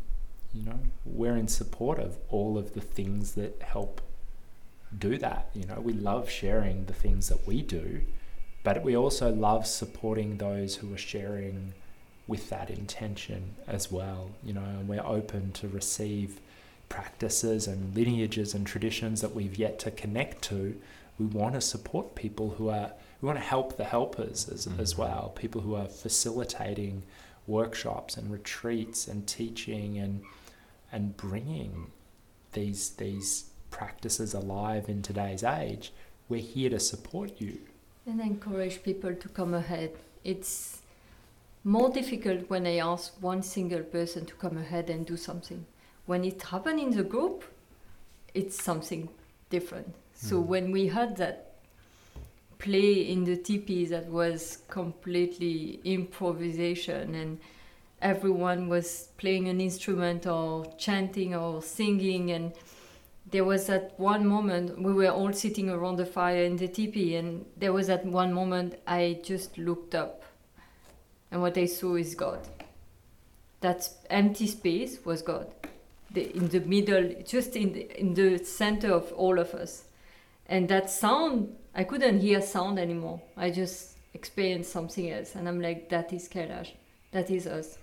you know we're in support of all of the things that help do that. You know, we love sharing the things that we do, but we also love supporting those who are sharing with that intention as well. You know, and we're open to receive practices and lineages and traditions that we've yet to connect to. We want to support people who are we want to help the helpers as, as
Mhm.
well, people who are facilitating workshops and retreats and teaching and and bringing these these practices alive in today's age. We're here to support you.
and encourage people to come ahead. It's more difficult when I ask one single person to come ahead and do something. When it happens in the group, it's something different. So
Mm.
when we had that play in the teepee that was completely improvisation and everyone was playing an instrument or chanting or singing and there was that one moment we were all sitting around the fire in the teepee and there was that one moment i just looked up and what i saw is god. That empty space was god. The, in the middle just in the, in the center of all of us. And that sound i couldn't hear sound anymore. I just experienced something else and i'm like that is kailash. That is us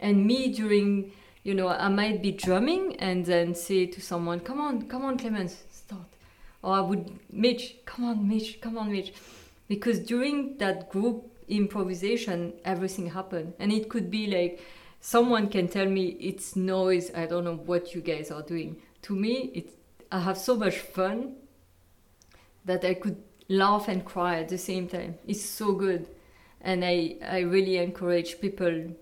and me during you know, I might be drumming and then say to someone, "Come on, come on, Clemens, start," or I would, "Mitch, come on, Mitch, come on, Mitch," because during that group improvisation, everything happened, and it could be like someone can tell me it's noise. I don't know what you guys are doing. To me, it I have so much fun that I could laugh and cry at the same time. It's so good, and I I really encourage people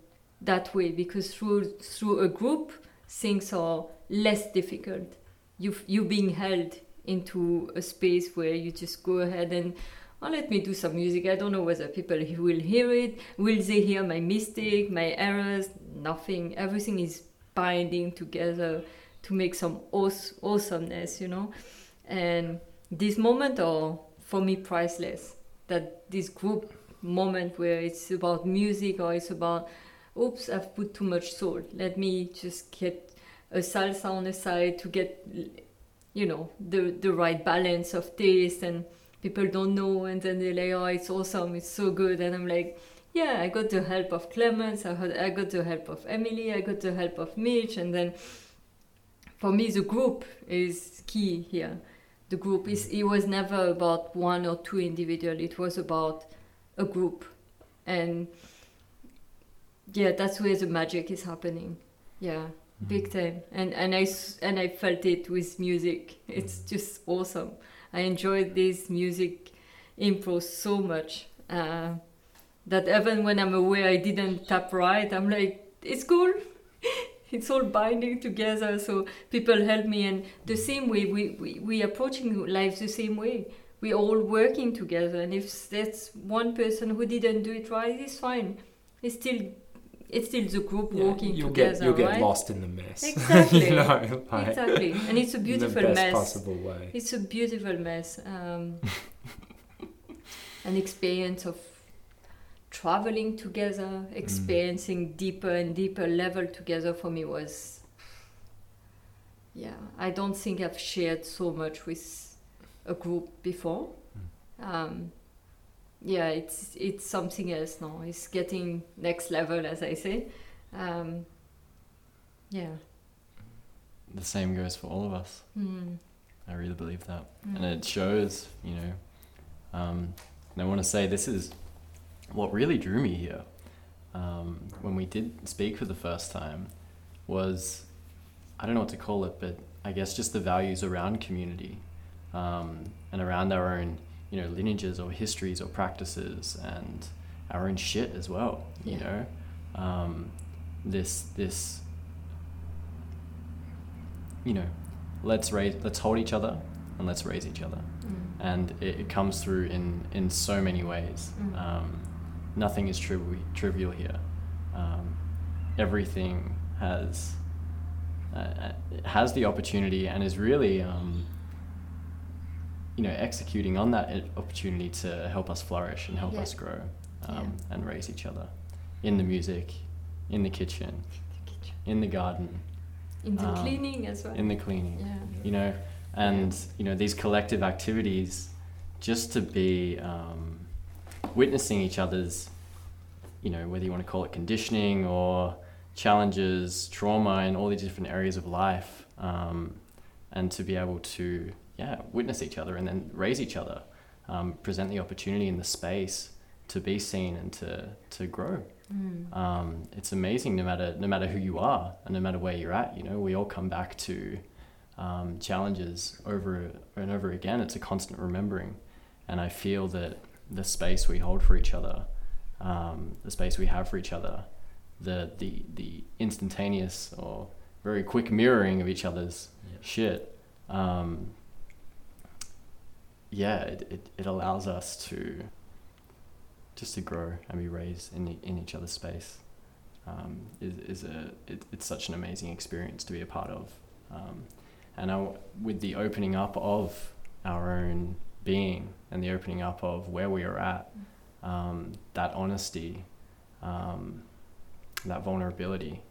that way because through through a group things are less difficult. You you being held into a space where you just go ahead and oh, let me do some music. I don't know whether people will hear it. Will they hear my mistake, my errors? Nothing. Everything is binding together to make some aw- awesomeness, you know. And this moment are for me priceless. That this group moment where it's about music or it's about, oops, I've put too much salt. Let me just get a salsa on the side to get, you know, the the right balance of taste and people don't know and then they're like oh it's awesome it's so good. And i'm like yeah i got the help of clemens i, had, I got the help of emily i got the help of mitch. And then for me the group is key here. The group is it was never about one or two individual. It was about a group. And yeah that's where the magic is happening. Yeah mm-hmm. big time. And and i and i felt it with music. It's mm-hmm. just awesome. I enjoyed this music impro so much uh, that even when i'm aware i didn't tap right. I'm like it's cool. (laughs) It's all binding together. So people help me. And the mm-hmm. same way we we, we approaching life the same way. We all working together. And if that's one person who didn't do it right it's fine. It's still it's still the group
Yeah,
working
you'll
together
get you'll get lost in the mess. (laughs)
Exactly.
you know, like,
exactly and it's a beautiful
the best
mess
possible way.
it's a beautiful mess um, (laughs) an experience of traveling together experiencing deeper and deeper level together for me was yeah i don't think i've shared so much with a group before um, yeah it's it's something else now it's getting next level as i say um, yeah
The same goes for all of us.
Hmm.
I really believe that.
Hmm.
and it shows you know um, and i want to say this is what really drew me here um, when we did speak for the first time was i don't know what to call it but i guess just the values around community um, and around our own you know lineages or histories or practices and our own shit as well you know? Um, this this you know let's raise let's hold each other and let's raise each other.
Mm.
and it, it comes through in in so many ways.
Mm.
um, nothing is trivial trivial here. Um, everything has uh, uh, has the opportunity and is really um, you know executing on that opportunity to help us flourish and help
Yeah.
us grow um,
Yeah.
and raise each other in the music in the kitchen in the garden
in the
Um,
cleaning as well
in the cleaning
yeah
you know and you know these collective activities just to be um, witnessing each other's you know whether you want to call it conditioning or challenges trauma in all these different areas of life um, and to be able to yeah witness each other and then raise each other um, present the opportunity in the space to be seen and to to grow
Mm.
um, it's amazing no matter no matter who you are and no matter where you're at you know we all come back to um, challenges over and over again it's a constant remembering and i feel that the space we hold for each other um, the space we have for each other the the the instantaneous or very quick mirroring of each other's
Yeah.
shit um, yeah it, it, it allows us to just to grow and be raised in, in each other's space um, is, is a it, it's such an amazing experience to be a part of. Um, and I, with the opening up of our own being and the opening up of where we are at um, that honesty um, that vulnerability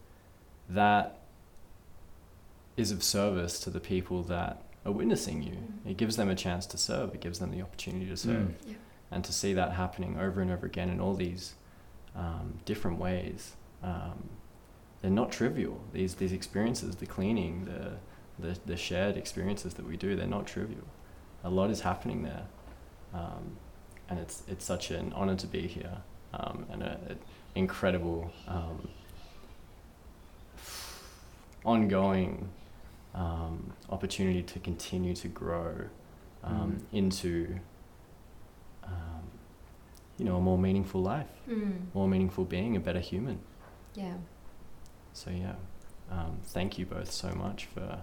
that is of service to the people that are witnessing you. It gives them a chance to serve. It gives them the opportunity to serve.
Mm.
Yeah.
and to see that happening over and over again in all these um, different ways. Um, they're not trivial. These these experiences the cleaning the, the the shared experiences that we do they're not trivial. A lot is happening there. Um, and it's it's such an honor to be here um, and an incredible um, ongoing um, opportunity to continue to grow um,
Mm.
into um, you know a more meaningful life,
Mm.
more meaningful being, a better human.
Yeah.
So yeah, um, thank you both so much for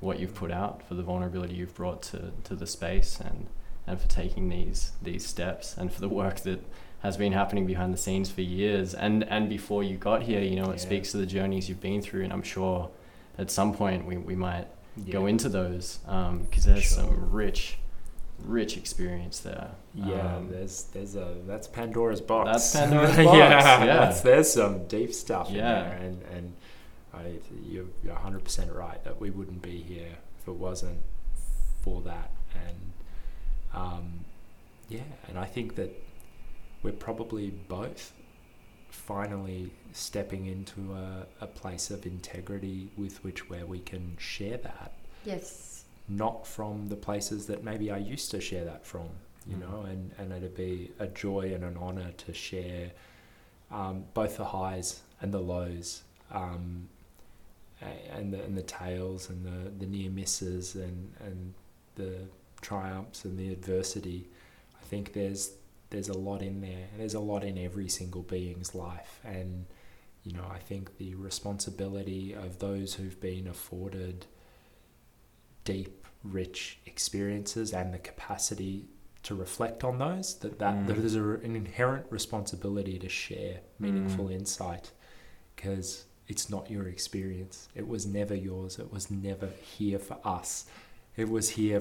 what you've put out, for the vulnerability you've brought to, to the space, and and for taking these these steps, and for the work that has been happening behind the scenes for years, and and before you got here. You know, it
Yeah.
speaks to the journeys you've been through, and I'm sure at some point we, we might go into those because there's
Sure.
some rich rich experience there.
Yeah,
Um,
there's there's a that's Pandora's box.
That's (laughs) Pandora's
yeah,
box, yeah. (laughs)
That's, there's some deep stuff in
Yeah.
there, and and I, you're you're 100 percent right that we wouldn't be here if it wasn't for that, and um, yeah, and I think that we're probably both finally stepping into a, a place of integrity with which where we can share that
Yes.
not from the places that maybe I used to share that from, you
Mm.
know, and, and it'd be a joy and an honor to share um, both the highs and the lows, um, and the and the tails and the, the near misses and, and the triumphs and the adversity. I think there's there's a lot in there, and there's a lot in every single being's life, and you know, I think the responsibility of those who've been afforded deep, rich experiences and the capacity to reflect on those, that, that,
Mm.
that there's a, an inherent responsibility to share meaningful insight because it's not your experience. It was never yours. It was never here for us. It was here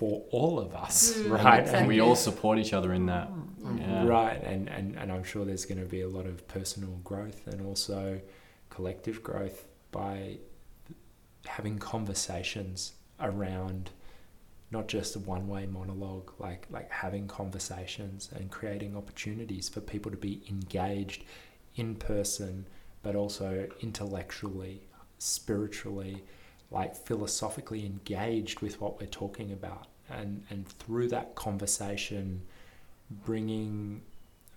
for all of us,
Mm,
right?
and we all support each other in that. Yeah.
Right, and, and, and I'm sure there's going to be a lot of personal growth and also collective growth by having conversations around not just a one way monologue, like like having conversations and creating opportunities for people to be engaged in person, but also intellectually, spiritually, like philosophically engaged with what we're talking about. And and through that conversation bringing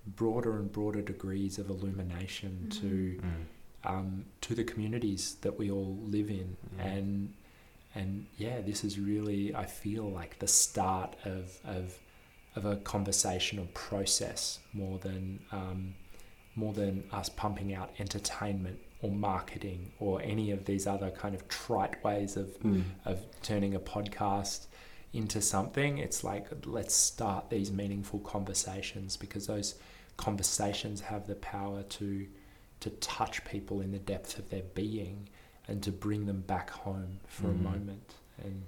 broader and broader degrees of illumination to
Mm.
um, to the communities that we all live in,
Mm.
and and yeah, this is really I feel like the start of of of a conversational process more than um, more than us pumping out entertainment or marketing or any of these other kind of trite ways of
Mm.
of turning a podcast into something. It's like let's start these meaningful conversations because those conversations have the power to to touch people in the depth of their being and to bring them back home for
Mhm.
a moment. And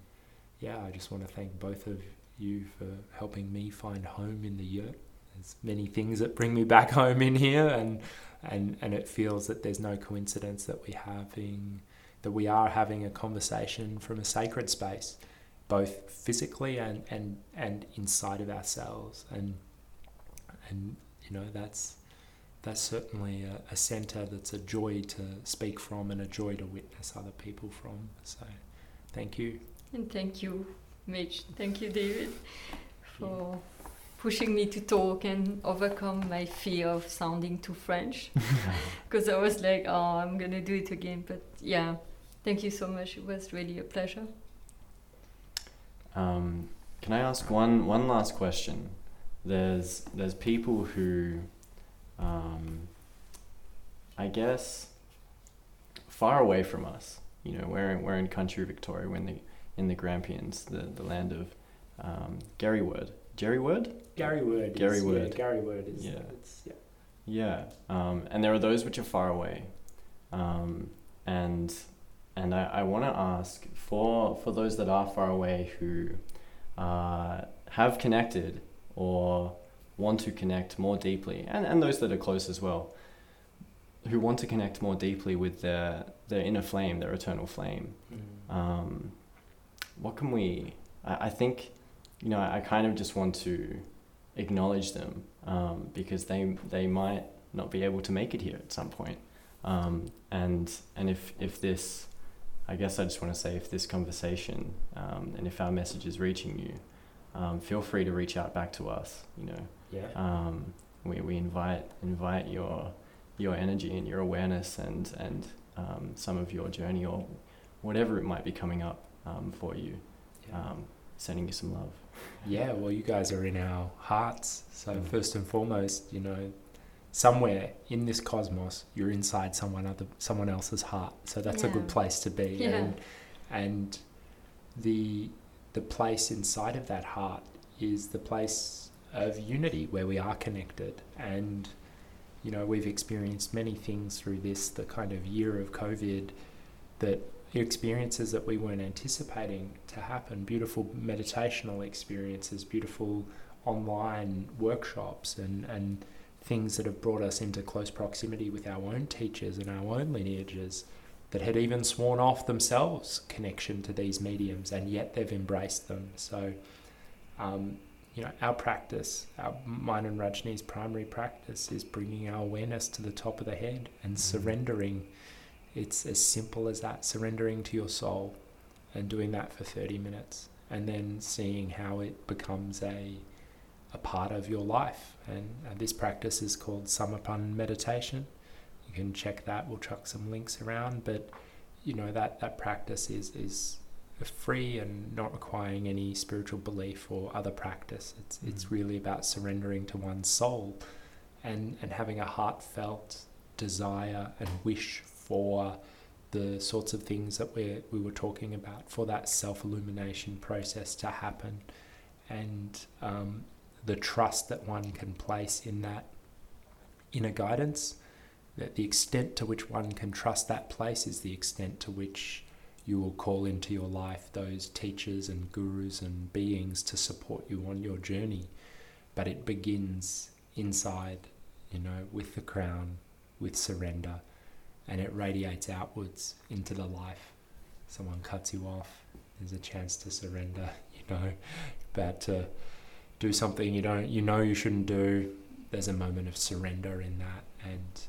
yeah, I just want to thank both of you for helping me find home in the yurt. There's many things that bring me back (laughs) home in here and and, and it feels that there's no coincidence that we having that we are having a conversation from a sacred space, both physically and, and, and inside of ourselves. And and you know that's that's certainly a, a center that's a joy to speak from and a joy to witness other people from. So thank you.
And thank you, Mitch. Thank you, David, for pushing me to talk and overcome my fear of sounding too French. (laughs) Because I was like, oh, I'm going to do it again. But yeah, thank you so much. It was really a pleasure.
Um, can I ask one one last question? There's there's people who, um, I guess, far away from us. You know, we're in, we're in country Victoria, we're in the in the Grampians, the the land of um, Gariwerd. Jerry Word?
Gariwerd.
Gary
is,
Word.
Yeah, Gariwerd is.
Yeah.
It's, yeah.
Yeah, um, and there are those which are far away, um, and and I, I want to ask for for those that are far away who uh, have connected or want to connect more deeply, and, and those that are close as well, who want to connect more deeply with their their inner flame, their eternal flame. Um, what can we? I, I think, you know, I kind of just want to acknowledge them um, because they they might not be able to make it here at some point. Um, and and if if this, I guess I just want to say if this conversation um, and if our message is reaching you, um, feel free to reach out back to us. You know,
Yeah.
um, we, we invite invite your your energy and your awareness and and um, some of your journey or whatever it might be coming up um, for you.
Yeah.
Um, sending you some love.
Yeah, well, you guys are in our hearts. So,
Mm.
first and foremost, you know, somewhere in this cosmos, you're inside someone other, someone else's heart. So that's a good place to be.
Yeah.
And, and the the place inside of that heart is the place of unity where we are connected. And you know, we've experienced many things through this, the kind of year of COVID, that experiences that we weren't anticipating to happen beautiful meditational experiences beautiful online workshops and and things that have brought us into close proximity with our own teachers and our own lineages that had even sworn off themselves connection to these mediums and yet they've embraced them. So um, you know our practice our mine and Rajni's primary practice is bringing our awareness to the top of the head and surrendering it's as simple as that surrendering to your soul and doing that for 30 minutes and then seeing how it becomes a a part of your life. And uh, this practice is called Samarpan meditation. You can check that. We'll chuck some links around. But you know that that practice is is free and not requiring any spiritual belief or other practice. It's it's
Mm.
really about surrendering to one's soul and and having a heartfelt desire and wish for the sorts of things that we we were talking about for that self illumination process to happen, and um, the trust that one can place in that inner guidance. That the extent to which one can trust that place is the extent to which you will call into your life those teachers and gurus and beings to support you on your journey. But it begins inside, you know, with the crown, with surrender and it radiates outwards into the life. Someone cuts you off, there's a chance to surrender, (laughs) you know, about to do something you don't you know you shouldn't do. There's a moment of surrender in that and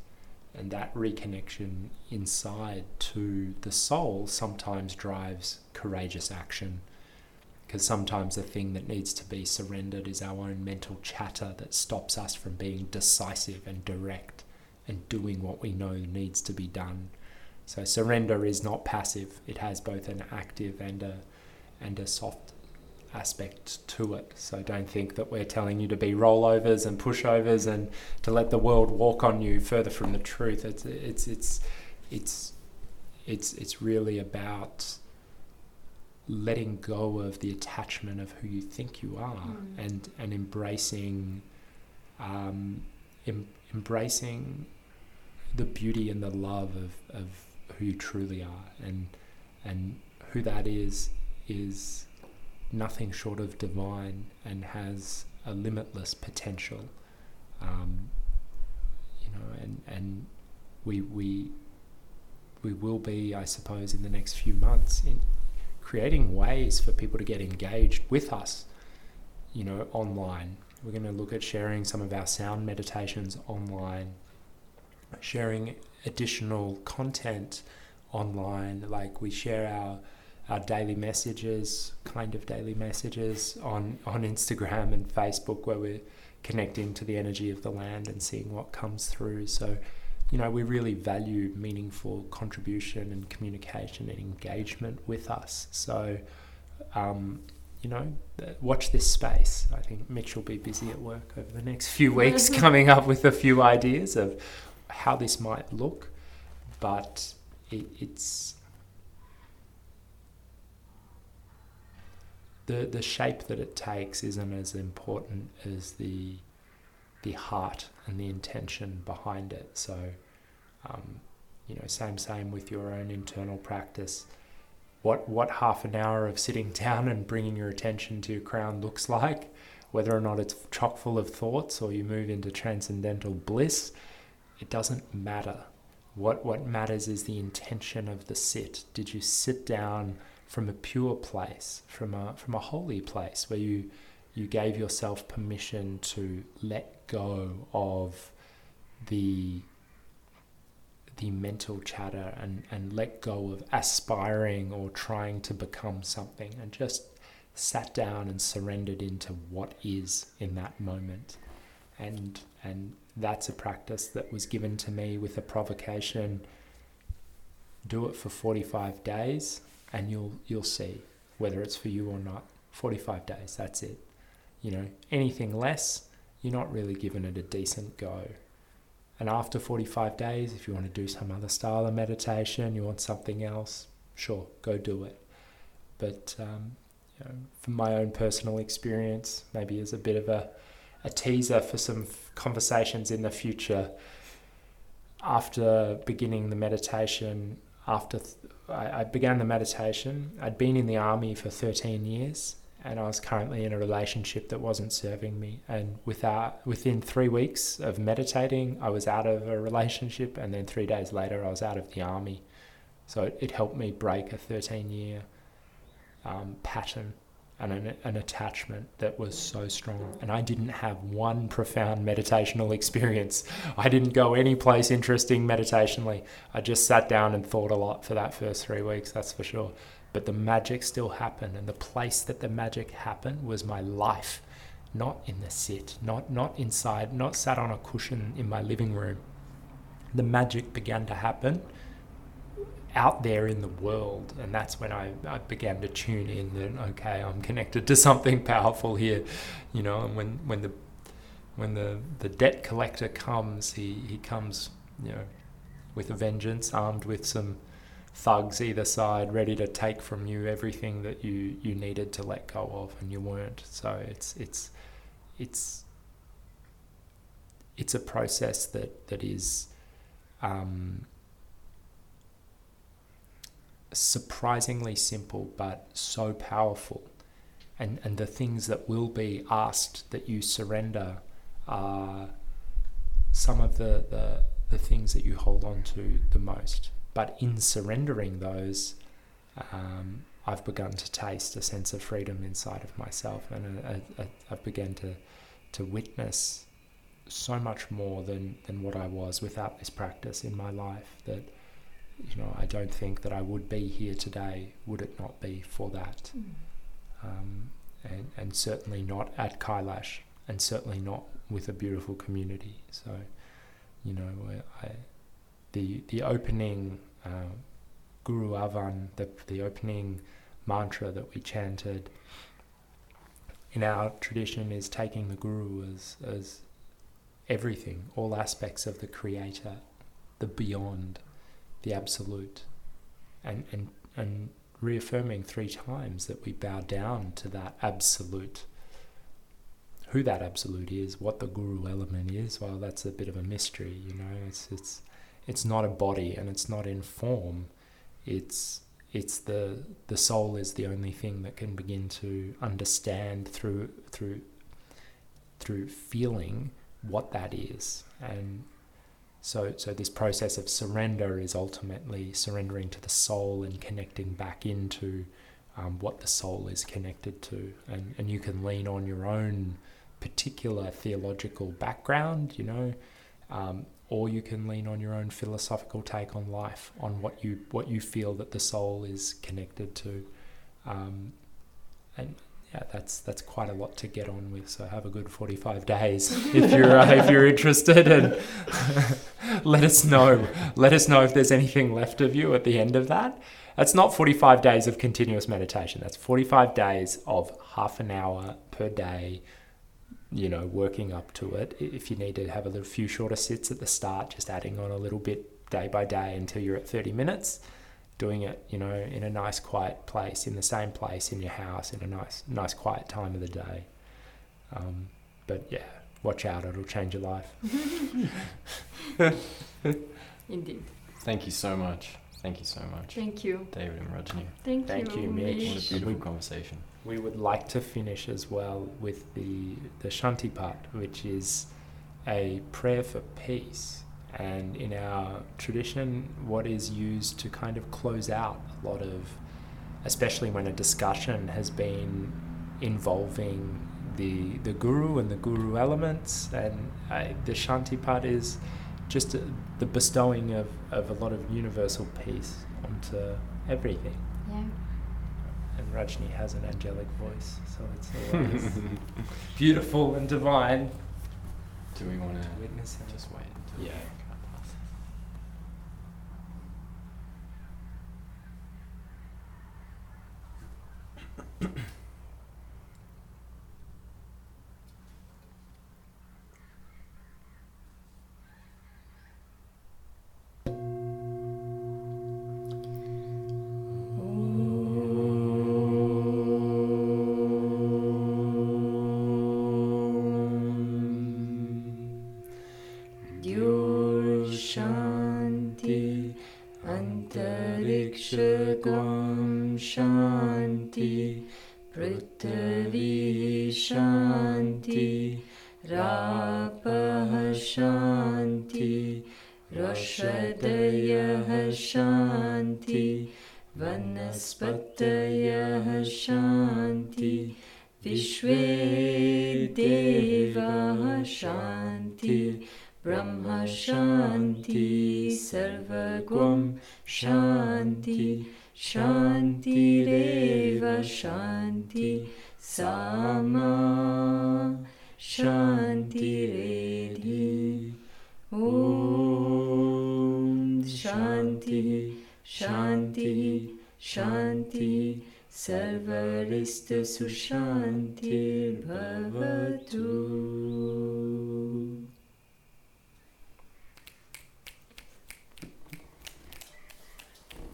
and that reconnection inside to the soul sometimes drives courageous action because sometimes the thing that needs to be surrendered is our own mental chatter that stops us from being decisive and direct and doing what we know needs to be done. So surrender is not passive. It has both an active and a and a soft aspect to it. So don't think that we're telling you to be rollovers and pushovers and to let the world walk on you further from the truth. It's it's it's it's it's it's really about letting go of the attachment of who you think you are
Mm.
and and embracing um, em- embracing the beauty and the love of, of who you truly are. And and who that is is nothing short of divine and has a limitless potential. Um, you know and and we we we will be I suppose in the next few months in creating ways for people to get engaged with us you know online. We're going to look at sharing some of our sound meditations online sharing additional content online like we share our our daily messages kind of daily messages on on Instagram and Facebook where we're connecting to the energy of the land and seeing what comes through so you know we really value meaningful contribution and communication and engagement with us so um, you know, watch this space. I think Mitch will be busy at work over the next few weeks (laughs) coming up with a few ideas of how this might look, but it, it's the the shape that it takes isn't as important as the the heart and the intention behind it. So, um, you know, same same with your own internal practice what what half an hour of sitting (laughs) down and bringing your attention to your crown looks like, whether or not it's chock full of thoughts or you move into transcendental bliss, it doesn't matter. What what matters is the intention of the sit. Did you sit down from a pure place, from a from a holy place where you you gave yourself permission to let go of the the mental chatter and, and let go of aspiring or trying to become something and just sat down and surrendered into what is in that moment. And and that's a practice that was given to me with a provocation. Do it for 45 days and you'll you'll see whether it's for you or not. 45 days that's it. You know anything less you're not really giving it a decent go. And after 45 days if you want to do some other style of meditation you want something else sure go do it. But um, you know, from my own personal experience maybe as a bit of a, a teaser for some conversations in the future after beginning the meditation after th- I, I began the meditation, I'd been in the army for 13 years and I was currently in a relationship that wasn't serving me. And without, within three weeks of meditating, I was out of a relationship, and then three days later, I was out of the army. So it, it helped me break a 13 year um, pattern and an, an attachment that was so strong. And I didn't have one profound meditational (laughs) experience. I didn't go any place interesting meditationally. I just sat down and thought a lot for that first three weeks, that's for sure. But the magic still happened. And the place that the magic happened was my life, not in the sit, not, not inside, not sat on a cushion in my living room. The magic began to happen out there in the world. And that's when I, I began to tune in that okay I'm connected to something (laughs) powerful here you know. And when when the when the the debt collector comes he he comes you know with a vengeance armed with some thugs either side ready to take from you everything that you you needed to let go of and you weren't. So it's it's it's it's a process that that is um, surprisingly simple but so powerful. And, and the things that will be asked that you surrender are some of the, the, the things that you hold on to the most. But in surrendering those, um, I've begun to taste a sense of freedom inside of myself, and I, I, I've begun to to witness so much more than than what I was without this practice in my life. That you know, I don't think that I would be here today would it not be for that.
Mm.
Um, and, and certainly not at Kailash, and certainly not with a beautiful community. So, you know, I, the the opening uh, Guru Avahan, the the opening mantra that we chanted in our tradition is taking the Guru as as everything, all aspects of the Creator, the beyond, the absolute, and and and reaffirming three times that we bow down to that absolute. Who that absolute is, what the guru element is, well, that's a bit of a mystery, you know. It's it's it's not a body and it's not in form. It's it's the the soul is the only thing that can begin to understand through through through feeling what that is and so, so this process of surrender is ultimately surrendering to the soul and connecting back into um, what the soul is connected to, and and you can lean on your own particular theological background, you know, um, or you can lean on your own philosophical take on life, on what you what you feel that the soul is connected to, um, and yeah, that's that's quite a lot to get on with. So have a good forty five days if you're uh, if you're interested, and (laughs) (laughs) (laughs) let us know. Let us know if there's anything left of you at the end of that. That's not forty five days of continuous meditation. That's forty five days of half an hour per day. You know, working up to it. If you need to have a little few shorter sits at the start, just adding on a little bit day by day until you're at thirty minutes doing it, you know, in a nice quiet place, in the same place in your house, in a nice, nice quiet time of the day. Um, but yeah, watch out; it'll change your life. (laughs)
Indeed.
Thank you so much. Thank you so much,
Thank you.
David and Rajni.
Thank, you.
Thank
you.
you, Mitch.
What a beautiful
We-
conversation.
We would like to finish as well with the the Shanti path, which is a prayer for peace. And in our tradition, what is used to kind of close out a lot of, especially when a discussion has been involving the the guru and the guru elements, and I, the shanti path is just a, the bestowing of, of a lot of universal peace onto everything.
Yeah.
And Rajni has an angelic voice, so it's (laughs) always (laughs) beautiful and divine.
Do we want
to witness him?
Just wait.
yeah. (coughs) (coughs) (coughs)
सर्वरिस्तु सुशान्तिर्भवतु